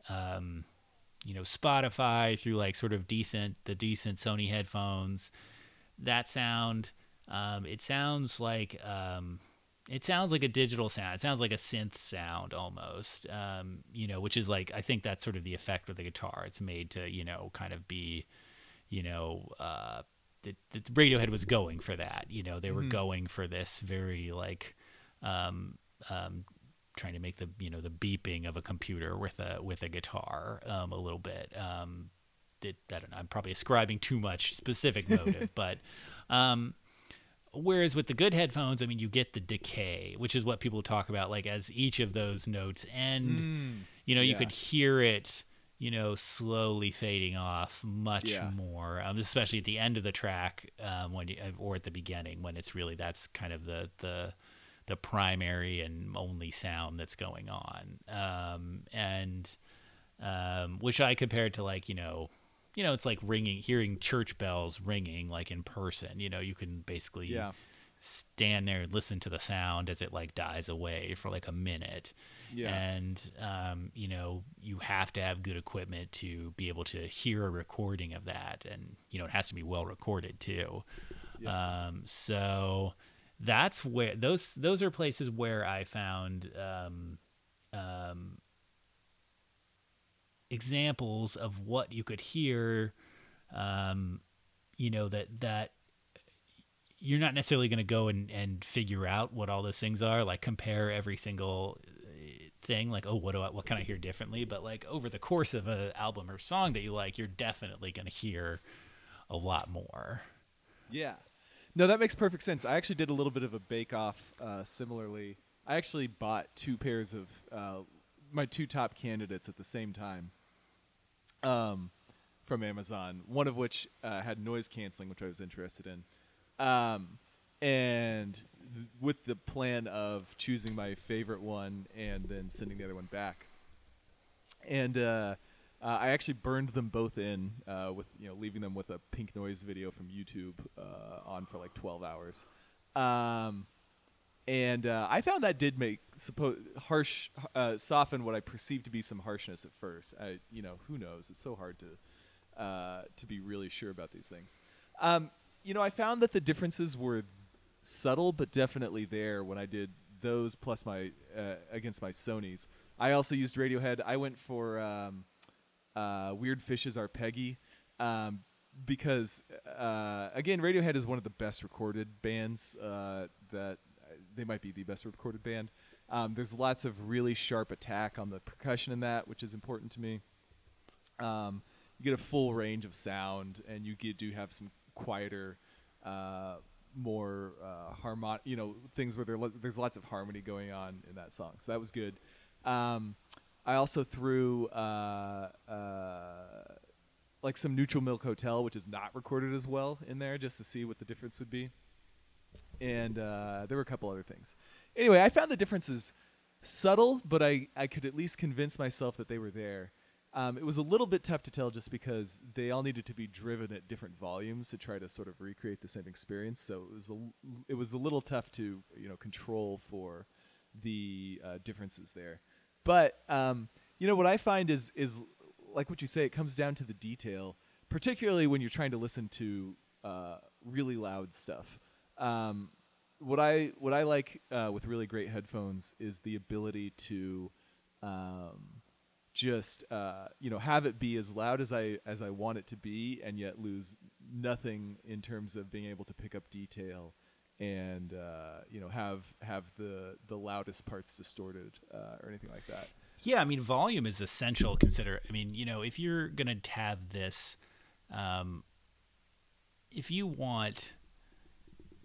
um, you know spotify through like sort of decent the decent sony headphones that sound um, it sounds like um, it sounds like a digital sound. It sounds like a synth sound almost. Um, you know, which is like I think that's sort of the effect of the guitar. It's made to you know kind of be, you know, uh, the, the Radiohead was going for that. You know, they were going for this very like, um, um, trying to make the you know the beeping of a computer with a with a guitar um, a little bit. Um, that I don't know. I'm probably ascribing too much specific motive, but um, whereas with the good headphones, I mean, you get the decay, which is what people talk about. Like as each of those notes end, Mm, you know, you could hear it. You know, slowly fading off much Yeah. more, um, especially at the end of the track um, when you, or at the beginning when it's really that's kind of the the the primary and only sound that's going on, um, and um, which I compared to like you know, you know, it's like ringing, hearing church bells ringing like in person. You know, you can basically Yeah. stand there and listen to the sound as it like dies away for like a minute. Yeah. And um, you know, you have to have good equipment to be able to hear a recording of that, and you know, it has to be well recorded too. Um, so that's where those those are places where I found um, um, examples of what you could hear. Um, you know that that you're not necessarily going to go and, and figure out what all those things are like compare every single thing like oh what do I, what can I hear differently but like over the course of an album or song that you like you're definitely going to hear a lot more Yeah. No, that makes perfect sense. I actually did a little bit of a bake off uh, similarly. I actually bought two pairs of uh, my two top candidates at the same time um, from Amazon, one of which uh, had noise canceling, which I was interested in. Um, and with the plan of choosing my favorite one and then sending the other one back. And uh, uh, I actually burned them both in uh, with you know leaving them with a pink noise video from YouTube uh, on for like 12 hours. Um, and uh, I found that did make suppo- harsh uh, soften what I perceived to be some harshness at first. I, you know, who knows? It's so hard to uh, to be really sure about these things. Um, you know, I found that the differences were subtle, but definitely there when I did those plus my uh, against my Sony's. I also used Radiohead. I went for um, uh, Weird Fishes/Arpeggi um, because uh, again, Radiohead is one of the best recorded bands uh, that they might be the best recorded band. Um, there's lots of really sharp attack on the percussion in that, which is important to me. Um, you get a full range of sound, and you get, do have some quieter, uh, more uh, harmon, you know, things where there, lo- there's lots of harmony going on in that song. So that was good. Um, I also threw uh, uh, like some Neutral Milk Hotel, which is not recorded as well, in there, just to see what the difference would be. And uh, there were a couple other things. Anyway, I found the differences subtle, but I, I could at least convince myself that they were there. Um, it was a little bit tough to tell just because they all needed to be driven at different volumes to try to sort of recreate the same experience. So it was it was a little tough to you know control for the uh, differences there. But um, you know what I find is is like what you say. It comes down to the detail, particularly when you're trying to listen to uh, really loud stuff. Um, what I what I like uh, with really great headphones is the ability to um, just uh, you know have it be as loud as I as I want it to be, and yet lose nothing in terms of being able to pick up detail and uh, you know have have the the loudest parts distorted uh, or anything like that. Yeah, I mean, volume is essential. Consider, I mean, you know, if you're gonna have this, um, if you want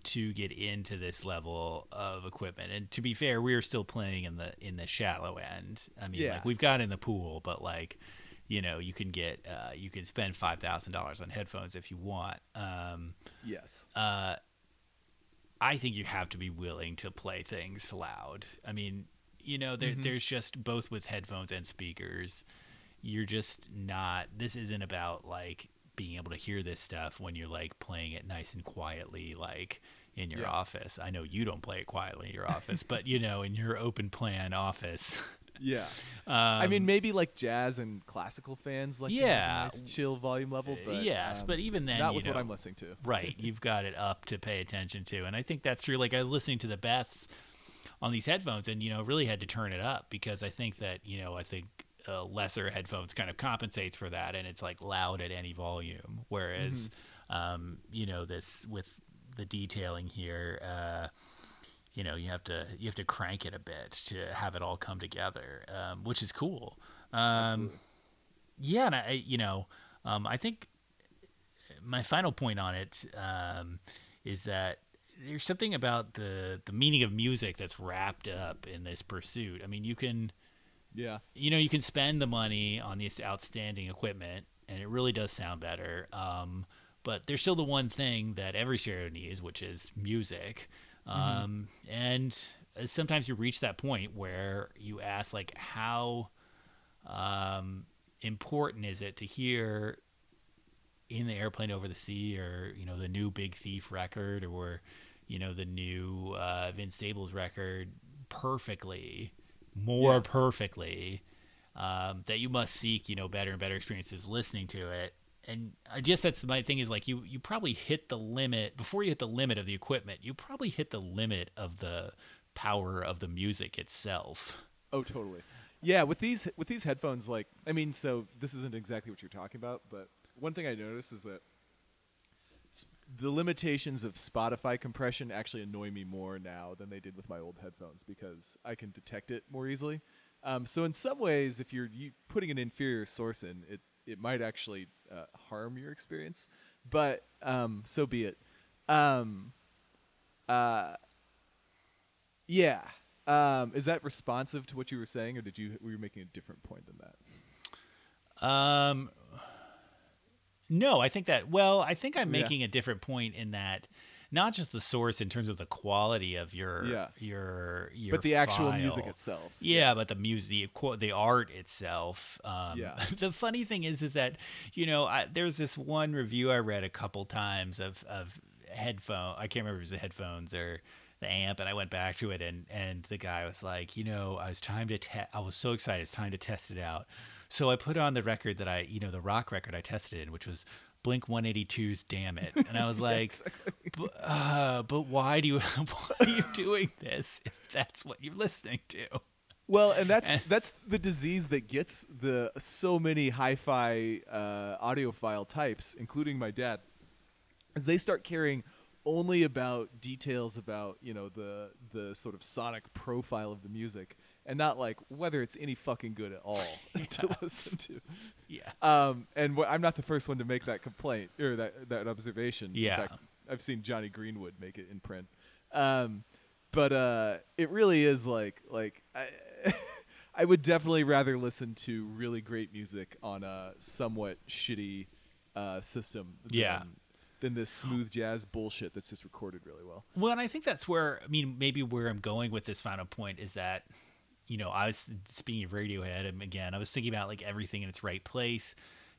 to get into this level of equipment, and to be fair, we're still playing in the in the shallow end. I mean, Yeah. like we've got in the pool, but like, you know, you can get uh, you can spend five thousand dollars on headphones if you want. Um, Yes. uh, I think you have to be willing to play things loud. I mean, you know, there, there's just both with headphones and speakers. You're just not. This isn't about like being able to hear this stuff when you're like playing it nice and quietly, like in your Yeah. office. I know you don't play it quietly in your office, but you know, in your open plan office. Yeah. Um, I mean, maybe like jazz and classical fans like Yeah. nice chill volume level, but yes, um, but even then, not with what I'm listening to. right you've got it up to pay attention to and i think that's true like i was listening to the beth on these headphones and you know really had to turn it up because i think that you know i think uh, lesser headphones kind of compensates for that and it's like loud at any volume. Whereas um, you know this with the detailing here uh, you know you have to you have to crank it a bit to have it all come together um, which is cool. Um, yeah and i you know um, i think my final point on it um, is that there's something about the the meaning of music that's wrapped up in this pursuit. I mean, you can Yeah. you know, you can spend the money on this outstanding equipment, and it really does sound better. Um, but there's still the one thing that every stereo needs, which is music. Um, And uh, sometimes you reach that point where you ask, like, how um, important is it to hear in the airplane over the sea, or you know, the new Big Thief record, or you know, the new uh, Vince Staples record perfectly, more Yeah. perfectly, um, that you must seek, you know, better and better experiences listening to it. And I guess that's my thing is like you you probably hit the limit before you hit the limit of the equipment. You probably hit the limit of the power of the music itself. Oh, totally. Yeah, with these with these headphones, like I mean, so this isn't exactly what you're talking about, but one thing I noticed is that the limitations of Spotify compression actually annoy me more now than they did with my old headphones because I can detect it more easily. Um, so in some ways, if you're you, putting an inferior source in, it it might actually uh, harm your experience. But um, so be it. Um, uh, yeah. Um, is that responsive to what you were saying, or did you were you making a different point than that? Um, no, I think that. Well, I think I'm Yeah. making a different point in that not just the source in terms of the quality of your Yeah. your your but the actual music itself. Yeah, but the music, the the art itself. Um, Yeah. the funny thing is, is that you know, I, there's this one review I read a couple times of of headphone. I can't remember if it was the headphones or the amp, and I went back to it, and and the guy was like, you know, I was trying to te- I was so excited, it's time to test it out. So I put on the record that I, you know, the rock record I tested in, which was Blink 182's "Dammit," and I was like, but, uh, but why do you why are you doing this if that's what you're listening to? Well, and that's And- that's the disease that gets the so many hi-fi uh, audiophile types, including my dad, as they start caring only about details about you know the the sort of sonic profile of the music, and not like whether it's any fucking good at all to listen to. Yeah. Um, and wh- I'm not the first one to make that complaint or that that observation. In Yeah. fact, I've seen Jonny Greenwood make it in print. Um, but uh, it really is like like I, I would definitely rather listen to really great music on a somewhat shitty uh, system. Yeah. Than, than this smooth jazz bullshit that's just recorded really well. Well, and I think that's where I mean maybe where I'm going with this final point is that you know I was speaking of Radiohead and again I was thinking about like everything in its right place.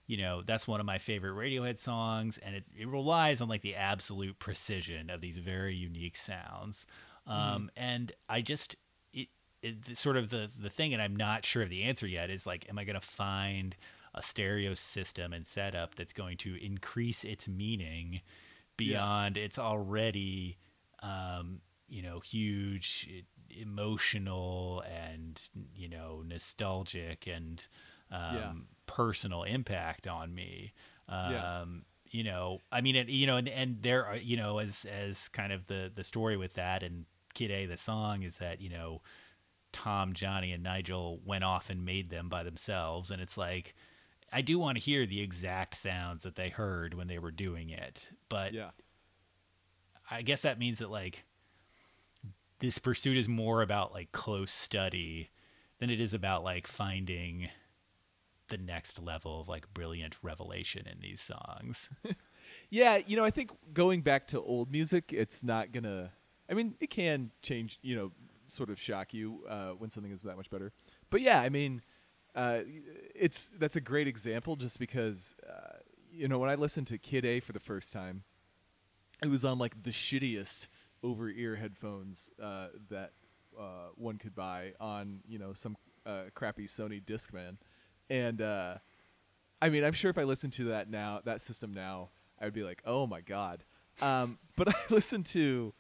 You know that's one of my favorite Radiohead songs, and it, it relies on like the absolute precision of these very unique sounds. Um, And I just it, it sort of the the thing, and I'm not sure of the answer yet. Is like, am I going to find a stereo system and setup that's going to increase its meaning beyond its already um, you know huge emotional and you know nostalgic and um, Yeah. personal impact on me um, Yeah. you know i mean it, you know and, and there are you know as as kind of the the story with that and kid a the song is that you know tom johnny and nigel went off and made them by themselves and it's like i do want to hear the exact sounds that they heard when they were doing it but Yeah. I guess that means that like this pursuit is more about like close study than it is about like finding the next level of like brilliant revelation in these songs. Yeah, you know, I think going back to old music, it's not gonna. I mean, it can change, you know, sort of shock you uh, when something is that much better. But yeah, I mean, uh, it's that's a great example just because, uh, you know, when I listened to Kid A for the first time, it was on like the shittiest over ear headphones uh, that uh, one could buy on, you know, some uh, crappy Sony Discman, and. Uh, I mean, I'm sure if I listened to that now, that system now, I would be like, oh my god. Um, but I listened to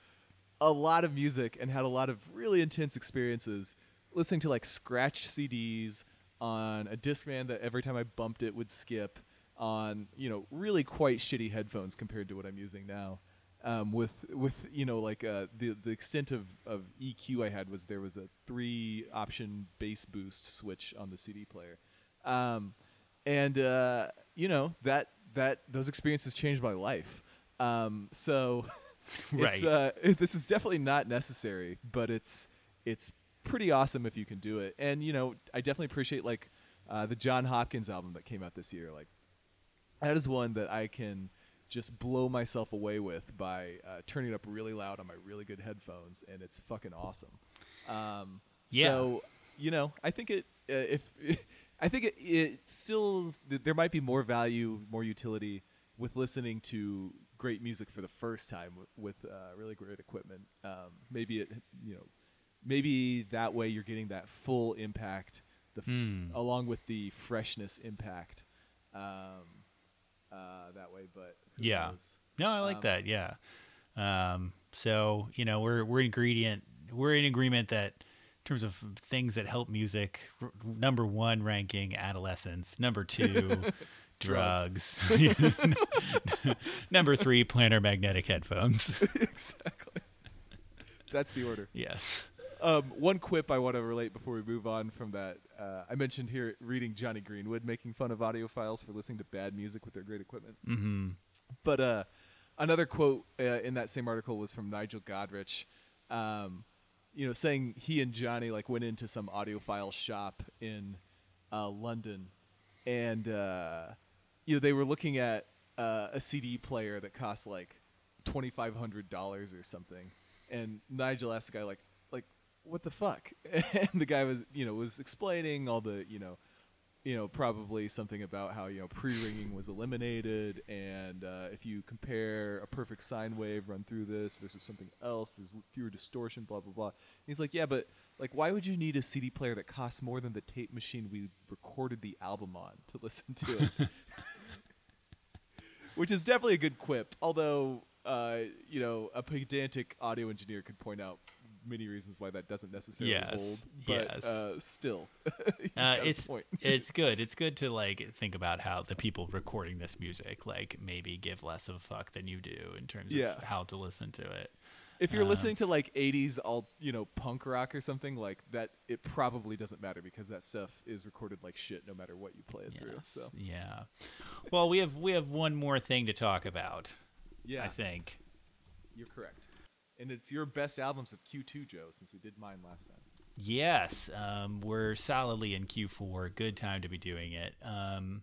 a lot of music and had a lot of really intense experiences listening to like scratch CDs on a Discman that every time I bumped it would skip on you know really quite shitty headphones compared to what I'm using now. Um, with with you know like uh, the the extent of, of EQ I had was there was a three option bass boost switch on the CD player. Um, and uh, you know that that those experiences changed my life. Um, so it's, Right. uh, it- this is definitely not necessary, but it's it's pretty awesome if you can do it. And you know, I definitely appreciate like uh, the Jon Hopkins album that came out this year. Like that is one that I can just blow myself away with by uh, turning it up really loud on my really good headphones, and it's fucking awesome. Um, Yeah. So you know, I think it uh, if I think it, it still th- there might be more value, more utility with listening to great music for the first time with, with uh, really great equipment. Um, maybe it you know maybe that way you're getting that full impact the f- Hmm. along with the freshness impact um, uh, that way. But Yeah. knows? No, I like Um, that. Yeah. Um, so you know, we're we're ingredient. We're in agreement that in terms of things that help music, r- number one ranking adolescence. Number two. Drugs. drugs. number three, planar magnetic headphones. exactly. That's the order. yes. Um, one quip I want to relate before we move on from that. Uh, I mentioned here reading Jonny Greenwood making fun of audiophiles for listening to bad music with their great equipment. Mm-hmm. But uh, another quote uh, in that same article was from Nigel Godrich, um, you know, saying he and Jonny like went into some audiophile shop in uh, London, and uh, you know they were looking at uh, a CD player that cost like twenty five hundred dollars or something, and Nigel asked the guy like like what the fuck, and the guy was you know was explaining all the you know you know, probably something about how you know pre-ringing was eliminated, and uh, if you compare a perfect sine wave run through this versus something else, there's fewer distortion. Blah blah blah. And he's like, yeah, but like, why would you need a CD player that costs more than the tape machine we recorded the album on to listen to it? Which is definitely a good quip, although uh, you know a pedantic audio engineer could point out many reasons why that doesn't necessarily Yes, hold. But yes. uh, still, Uh, it's point. it's good. It's good to like think about how the people recording this music like maybe give less of a fuck than you do in terms Yeah. of how to listen to it. If you're Um, listening to like 80s all you know punk rock or something like that, it probably doesn't matter because that stuff is recorded like shit no matter what you play it through. So yeah. Well, we have we have one more thing to talk about. yeah, I think. you're correct. And it's your best albums of Q2, Joe, since we did mine last time. Yes, um, we're solidly in Q4. Good time to be doing it. Um,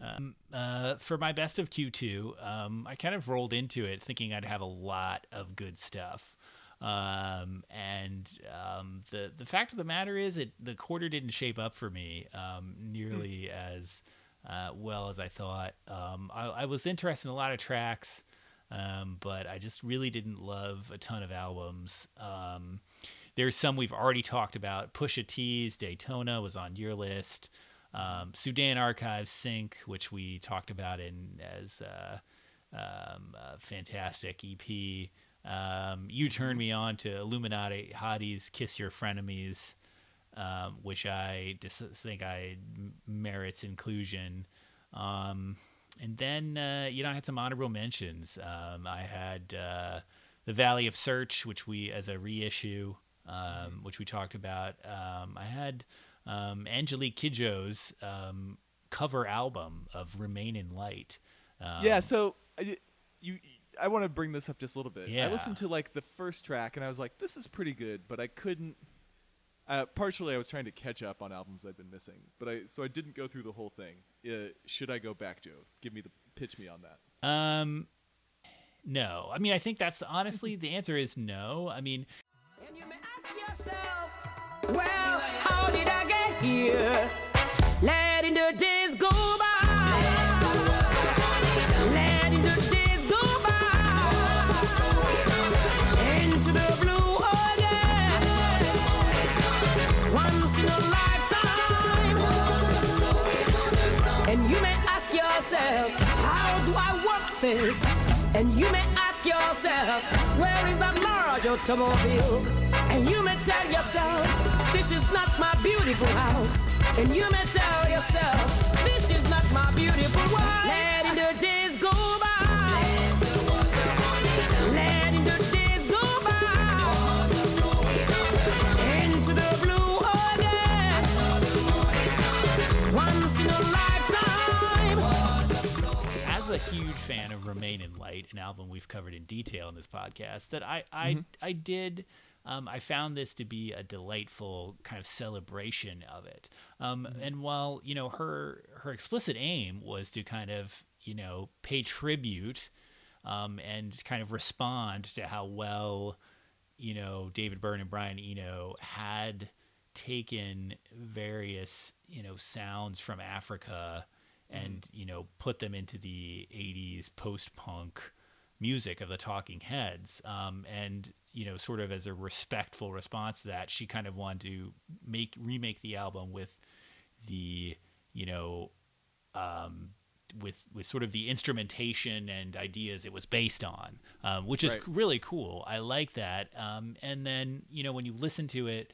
um, uh, for my best of Q2, um, I kind of rolled into it thinking I'd have a lot of good stuff. Um, and um, the the fact of the matter is, it the quarter didn't shape up for me um, nearly as uh, well as I thought. Um, I, I was interested in a lot of tracks, um, but I just really didn't love a ton of albums. Um, there's some we've already talked about. Pusha T's Daytona was on your list. Um, Sudan Archives Sink, which we talked about in as uh, um, a fantastic EP. Um, you turned me on to Illuminati Hotties Kiss Your Frenemies, um, which I dis- think I merits inclusion. Um, and then uh, you know I had some honorable mentions. Um, I had uh, the Valley of Search, which we as a reissue, um, which we talked about. Um, I had um, Angelique Kidjo's um, cover album of Remain in Light. Um, yeah, so uh, you, I want to bring this up just a little bit. Yeah. I listened to like the first track and I was like, this is pretty good, but I couldn't. Uh, partially, I was trying to catch up on albums I'd been missing, but I so I didn't go through the whole thing. Uh, should I go back, Joe? Give me the pitch me on that. Um, no. I mean, I think that's honestly the answer is no. I mean, And you may ask yourself, well, how did I get here? Letting the days And you may ask yourself, where is that large automobile? And you may tell yourself, this is not my beautiful house. And you may tell yourself, this is not my beautiful wife. Album we've covered in detail in this podcast, that I I, I did um, I found this to be a delightful kind of celebration of it. Um, And while you know her her explicit aim was to kind of you know pay tribute um, and kind of respond to how well you know David Byrne and Brian Eno had taken various you know sounds from Africa and you know put them into the 80s post-punk music of the talking heads um, and you know sort of as a respectful response to that she kind of wanted to make remake the album with the you know um, with with sort of the instrumentation and ideas it was based on, um, which is Right. really cool. I like that. Um, and then you know when you listen to it,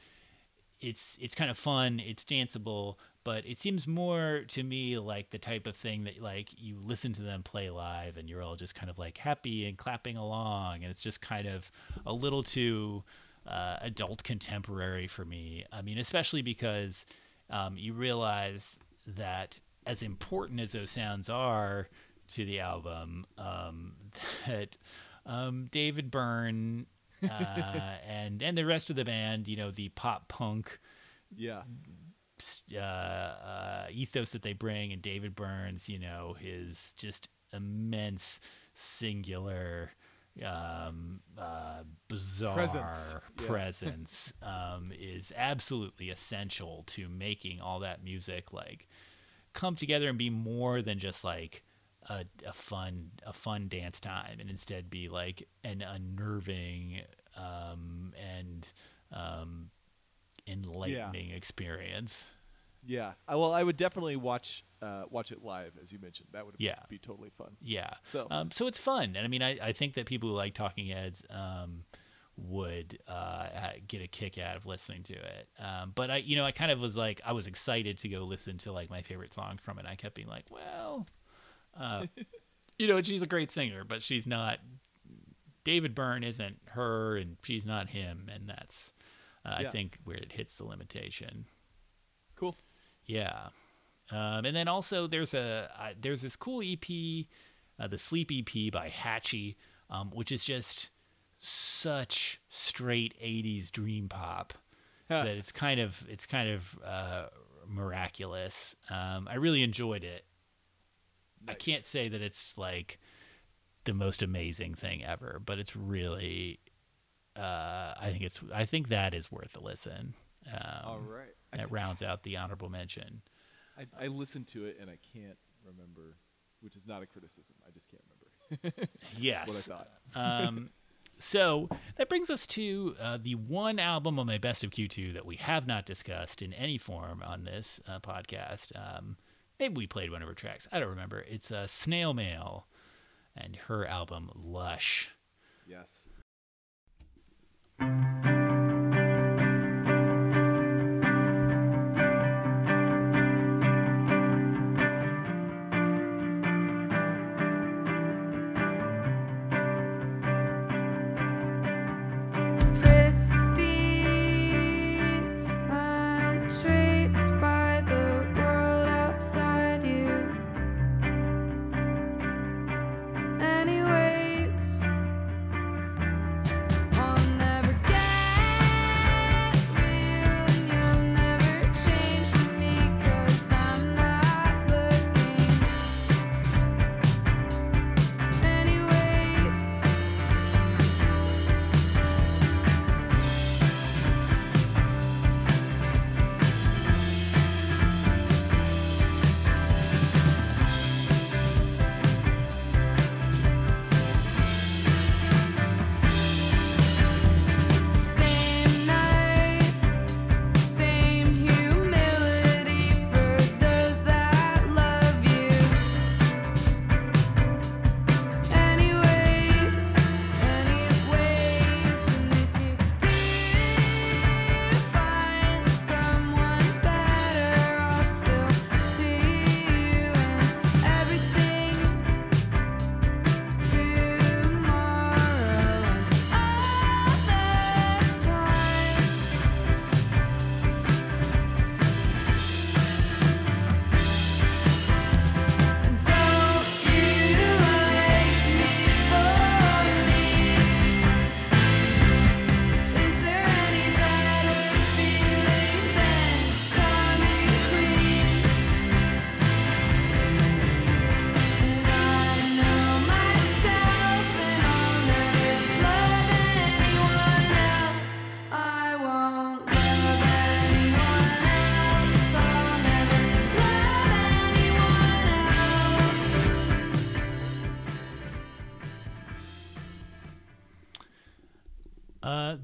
it's it's kind of fun. It's danceable, but it seems more to me like the type of thing that like you listen to them play live and you're all just kind of like happy and clapping along, and it's just kind of a little too uh, adult contemporary for me. I mean, especially because um, you realize that as important as those sounds are to the album, um, that um, David Byrne uh, and and the rest of the band, you know, the pop punk Yeah. Uh, uh, ethos that they bring, and David Byrne's, you know, his just immense, singular, um, uh, bizarre Presence. Yeah. um, is absolutely essential to making all that music like come together and be more than just like a, a fun a fun dance time, and instead be like an unnerving um, and um, enlightening experience. Yeah. I, well, I would definitely watch uh, watch it live, as you mentioned. That would Yeah. be totally fun. Yeah. So- um, so it's fun, and I mean, I, I think that people who like Talking Heads um, would uh, get a kick out of listening to it. Um, but I, you know, I kind of was like, I was excited to go listen to like my favorite songs from it. I kept being like, well, uh, you know, she's a great singer, but she's not. David Byrne isn't her, and she's not him, and that's, uh, I think, where it hits the limitation. Cool. Yeah. Um, and then also there's a uh, there's this cool EP, uh, the Sleep EP by Hatchie, um, which is just such straight '80s dream pop Huh. that it's kind of it's kind of uh, miraculous. Um, I really enjoyed it. I can't say that it's like the most amazing thing ever, but it's really. Uh, I think it's. I think that is worth a listen. Um, All right. I, that rounds out the honorable mention. I, I listened to it and I can't remember, which is not a criticism. I just can't remember Yes. what I thought. um, so that brings us to uh, the one album on my best of Q2 that we have not discussed in any form on this uh, podcast. Um, maybe we played one of her tracks. I don't remember. It's uh, Snail Mail and her album Lush. Yes.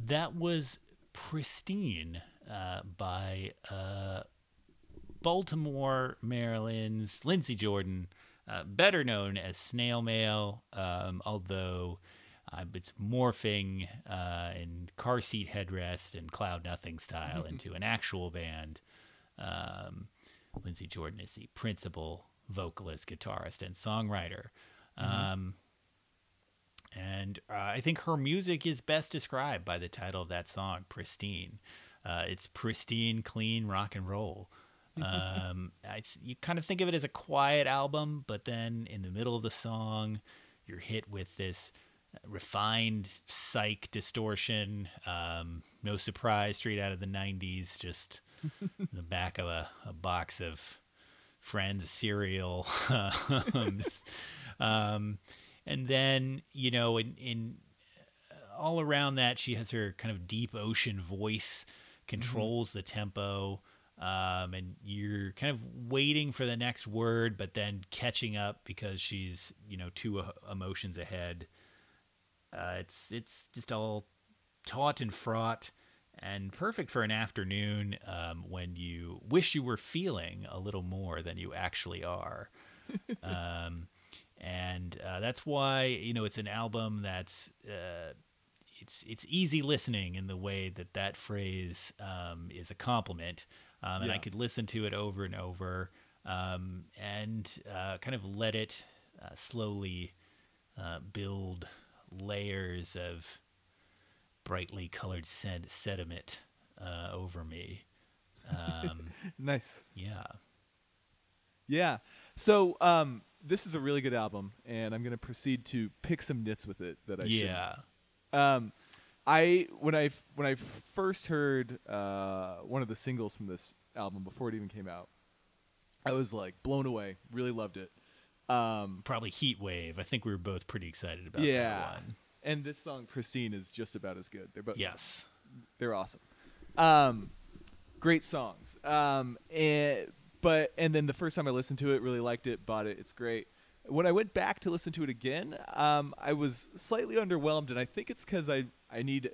That was Pristine uh, by uh, Baltimore, Maryland's Lindsey Jordan, uh, better known as Snail Mail, um, although uh, it's morphing uh, in car seat headrest and cloud nothing style into an actual band. Um, Lindsey Jordan is the principal vocalist, guitarist, and songwriter. Um, and uh, I think her music is best described by the title of that song, Pristine. Uh, it's pristine, clean rock and roll. Um, I, th- you kind of think of it as a quiet album, but then in the middle of the song, you're hit with this refined psych distortion. Um, no surprise, straight out of the 90s, just in the back of a, a box of Friends cereal. um, um, and then, you know, in, in all around that, she has her kind of deep ocean voice, controls the tempo. Um, and you're kind of waiting for the next word, but then catching up because she's, you know, two uh, emotions ahead. Uh, it's it's just all taut and fraught and perfect for an afternoon um, when you wish you were feeling a little more than you actually are. um, and uh, that's why you know it's an album that's uh, it's it's easy listening in the way that that phrase um, is a compliment, um, and I could listen to it over and over um, and uh, kind of let it uh, slowly uh, build layers of brightly colored sed- sediment uh, over me. Um, Nice. yeah. Yeah. So um, this is a really good album, and I'm going to proceed to pick some nits with it that I. Yeah. Um, I when I when I first heard uh, one of the singles from this album before it even came out, I was like blown away. Really loved it. Um, Probably Heat Wave. I think we were both pretty excited about yeah. that one. And this song Pristine is just about as good. They're both Yes. they're awesome. Um, great songs. Um, and but and then the first time I listened to it, really liked it, bought it. It's great. When I went back to listen to it again, um, I was slightly underwhelmed, and I think it's because I I need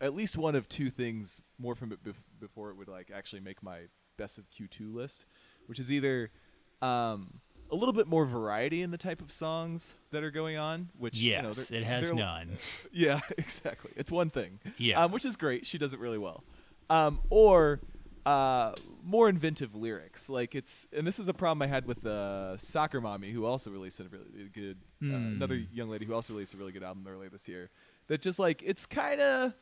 at least one of two things more from it bef- before it would like actually make my best of Q2 list, which is either um, a little bit more variety in the type of songs that are going on, which you know, Yes, it has none. yeah, exactly. It's one thing. Yeah. Um, which is great. She does it really well. Um, or uh, more inventive lyrics. Like it's, and this is a problem I had with uh, Soccer Mommy, who also released a really good, uh, Hmm. another young lady who also released a really good album earlier this year. That just like it's kind of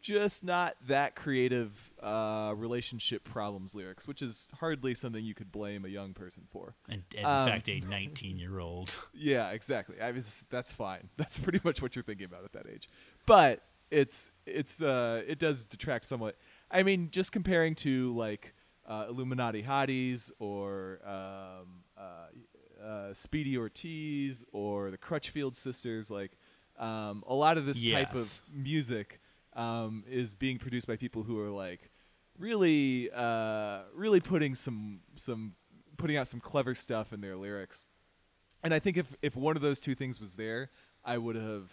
just not that creative uh, relationship problems lyrics, which is hardly something you could blame a young person for. And, and in Um, fact, a 19 year old. Yeah, exactly. I mean, that's fine. That's pretty much what you're thinking about at that age. But it's it's uh, it does detract somewhat. I mean, just comparing to like uh, Illuminati Hotties or um, uh, uh, Speedy Ortiz or the Crutchfield Sisters, like um, a lot of this type of music um, is being produced by people who are like really uh, really putting some some putting out some clever stuff in their lyrics and I think if if one of those two things was there, I would have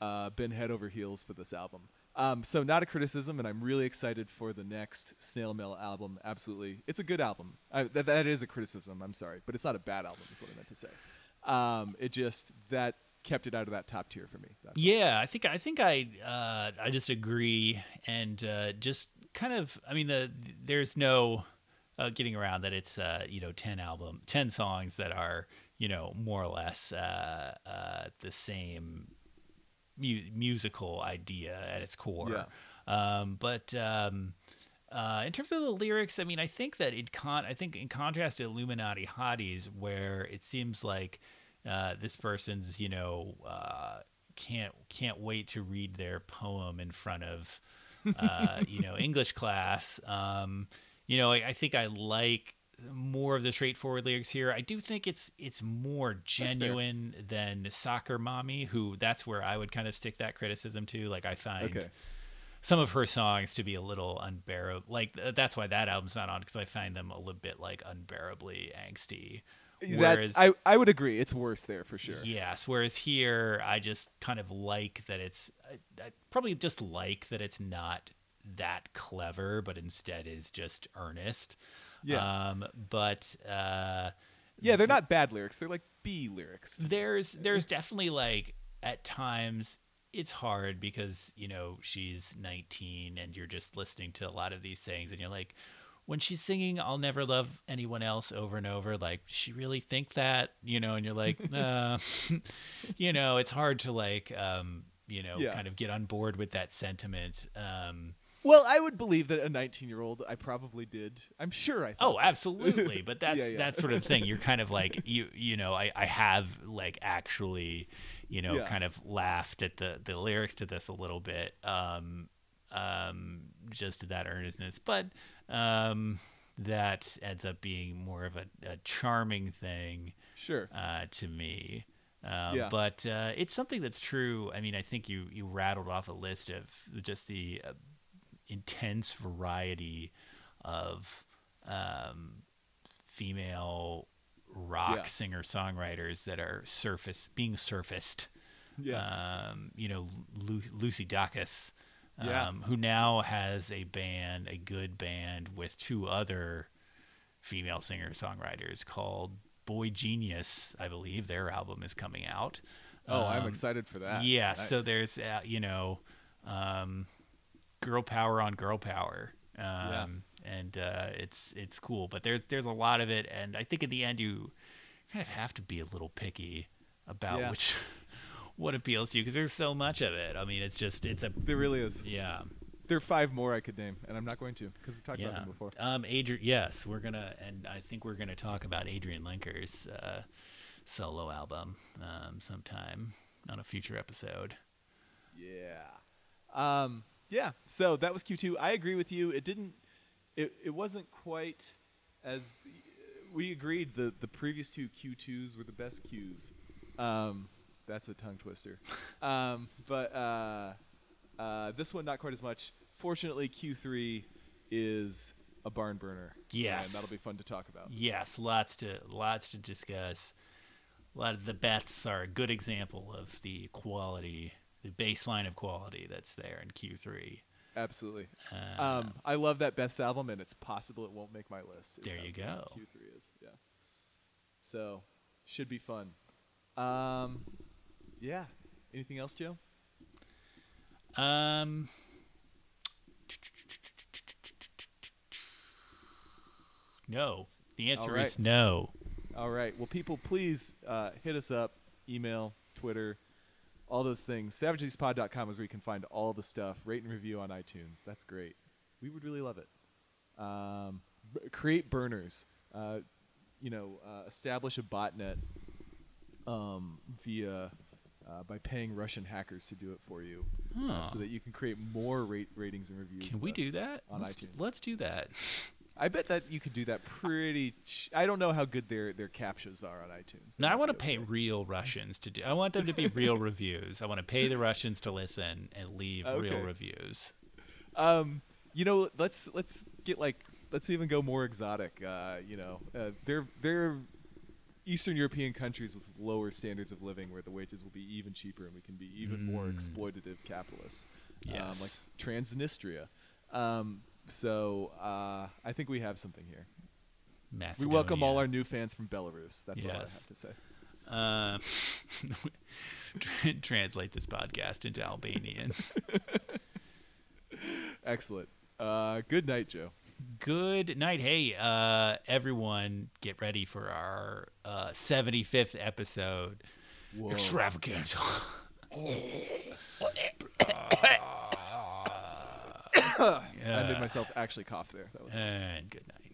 uh, been head over heels for this album. Um, so not a criticism, and I'm really excited for the next Snail Mail album. Absolutely, it's a good album. I, that that is a criticism. I'm sorry, but it's not a bad album. Is what I meant to say. Um, it just that kept it out of that top tier for me. That's. Yeah, I think I think I uh, I just agree, and uh, just kind of I mean the there's no uh, getting around that it's uh, you know ten album ten songs that are you know more or less uh, uh, the same mu- musical idea at its core. Yeah. Um, but um, uh, in terms of the lyrics, I mean, I think that in con, I think in contrast to Illuminati Hotties, where it seems like uh, this person's, you know, uh, can't can't wait to read their poem in front of, uh, you know, English class. Um, you know, I, I think I like more of the straightforward lyrics here. I do think it's it's more genuine than Soccer Mommy, who that's where I would kind of stick that criticism to. Like I find Okay. some of her songs to be a little unbearable. Like th- that's why that album's not on because I find them a little bit like unbearably angsty. Whereas, that I I would agree. It's worse there for sure. Yes. Whereas here, I just kind of like that it's I, I probably just like that it's not that clever, but instead is just earnest. Yeah. Um, but uh, Yeah, they're not bad lyrics. They're like B lyrics. there's there's definitely like at times it's hard because you know she's 19 and you're just listening to a lot of these things and you're like when she's singing i'll never love anyone else over and over like she really think that you know and you're like uh, you know it's hard to like um you know Yeah. kind of get on board with that sentiment um Well, I would believe that a 19 year old. I probably did. I'm sure I. Thought Oh, absolutely. But that's Yeah, yeah. that sort of thing. You're kind of like you you know, I, I have like actually, you know, Yeah. kind of laughed at the, the lyrics to this a little bit. Um um just to that earnestness. But um that ends up being more of a, a charming thing Sure. uh, to me. Um, Yeah. But uh, it's something that's true. I mean, I think you, you rattled off a list of just the uh, intense variety of um, female rock Yeah. singer songwriters that are surface being surfaced. Yes. Um, you know, Lu- Lucy Dacus, um, Yeah. who now has a band, a good band with two other female singer songwriters called Boy Genius. I believe their album is coming out. oh, I'm Um, excited for that. Yeah, so there's uh, you know, um, girl power on girl power. Um, and uh, it's it's cool, but there's there's a lot of it, and I think in the end you kind of have to be a little picky about Yeah. which what appeals to you because there's so much of it. I mean, it's just it's a There really is. yeah There are five more I could name, and I'm not going to because we've talked about them before. Um, Adrianne, yes, we're gonna, and I think we're gonna talk about Adrianne Lenker's uh, solo album um, sometime on a future episode. Yeah. Um, yeah. So that was Q2. I agree with you. It didn't. It it wasn't quite as we agreed. The the previous two Q2s were the best Qs. Um, that's a tongue twister. um, but uh, uh, this one not quite as much. Fortunately, Q3 is a barn burner. Yes. And that'll be fun to talk about. Yes, lots to lots to discuss. A lot of the Beths are a good example of the quality, the baseline of quality that's there in Q3. Absolutely. Uh, Um, I love that Beth's album, and it's possible it won't make my list. There you go. Q3 is, yeah. So, should be fun. Um, yeah. Anything else, Joe? Um. No. The answer right. is no. All right. Well, people, please uh, hit us up, email, Twitter, all those things. SavageSpod.com is where you can find all the stuff. Rate and review on iTunes. That's great. We would really love it. Um, b- create burners. Uh, you know, uh, establish a botnet um, via uh, by paying Russian hackers to do it for you, uh, Huh. so that you can create more rate ratings and reviews. Can we do that on let's, iTunes? Let's do that. I bet that you could do that pretty. Ch- I don't know how good their their CAPTCHAs are on iTunes. They Now I want to pay okay. real Russians to do. I want them to be real reviews. I want to pay the Russians to listen and leave real reviews. Um, you know, let's let's get like let's even go more exotic. Uh, you know, uh, they're they're Eastern European countries with lower standards of living, where the wages will be even cheaper and we can be even more Mm. exploitative capitalists. Um, Yes. like Transnistria. Um, so uh, I think we have something here. We welcome all our new fans from Belarus. That's all I have to say. Uh, translate this podcast into Albanian. Excellent. Uh, good night, Joe. Good night. Hey, uh, everyone, get ready for our uh, 75th episode. Whoa. Extravaganza. I made myself actually cough there. That was. Eh, awesome. And good night.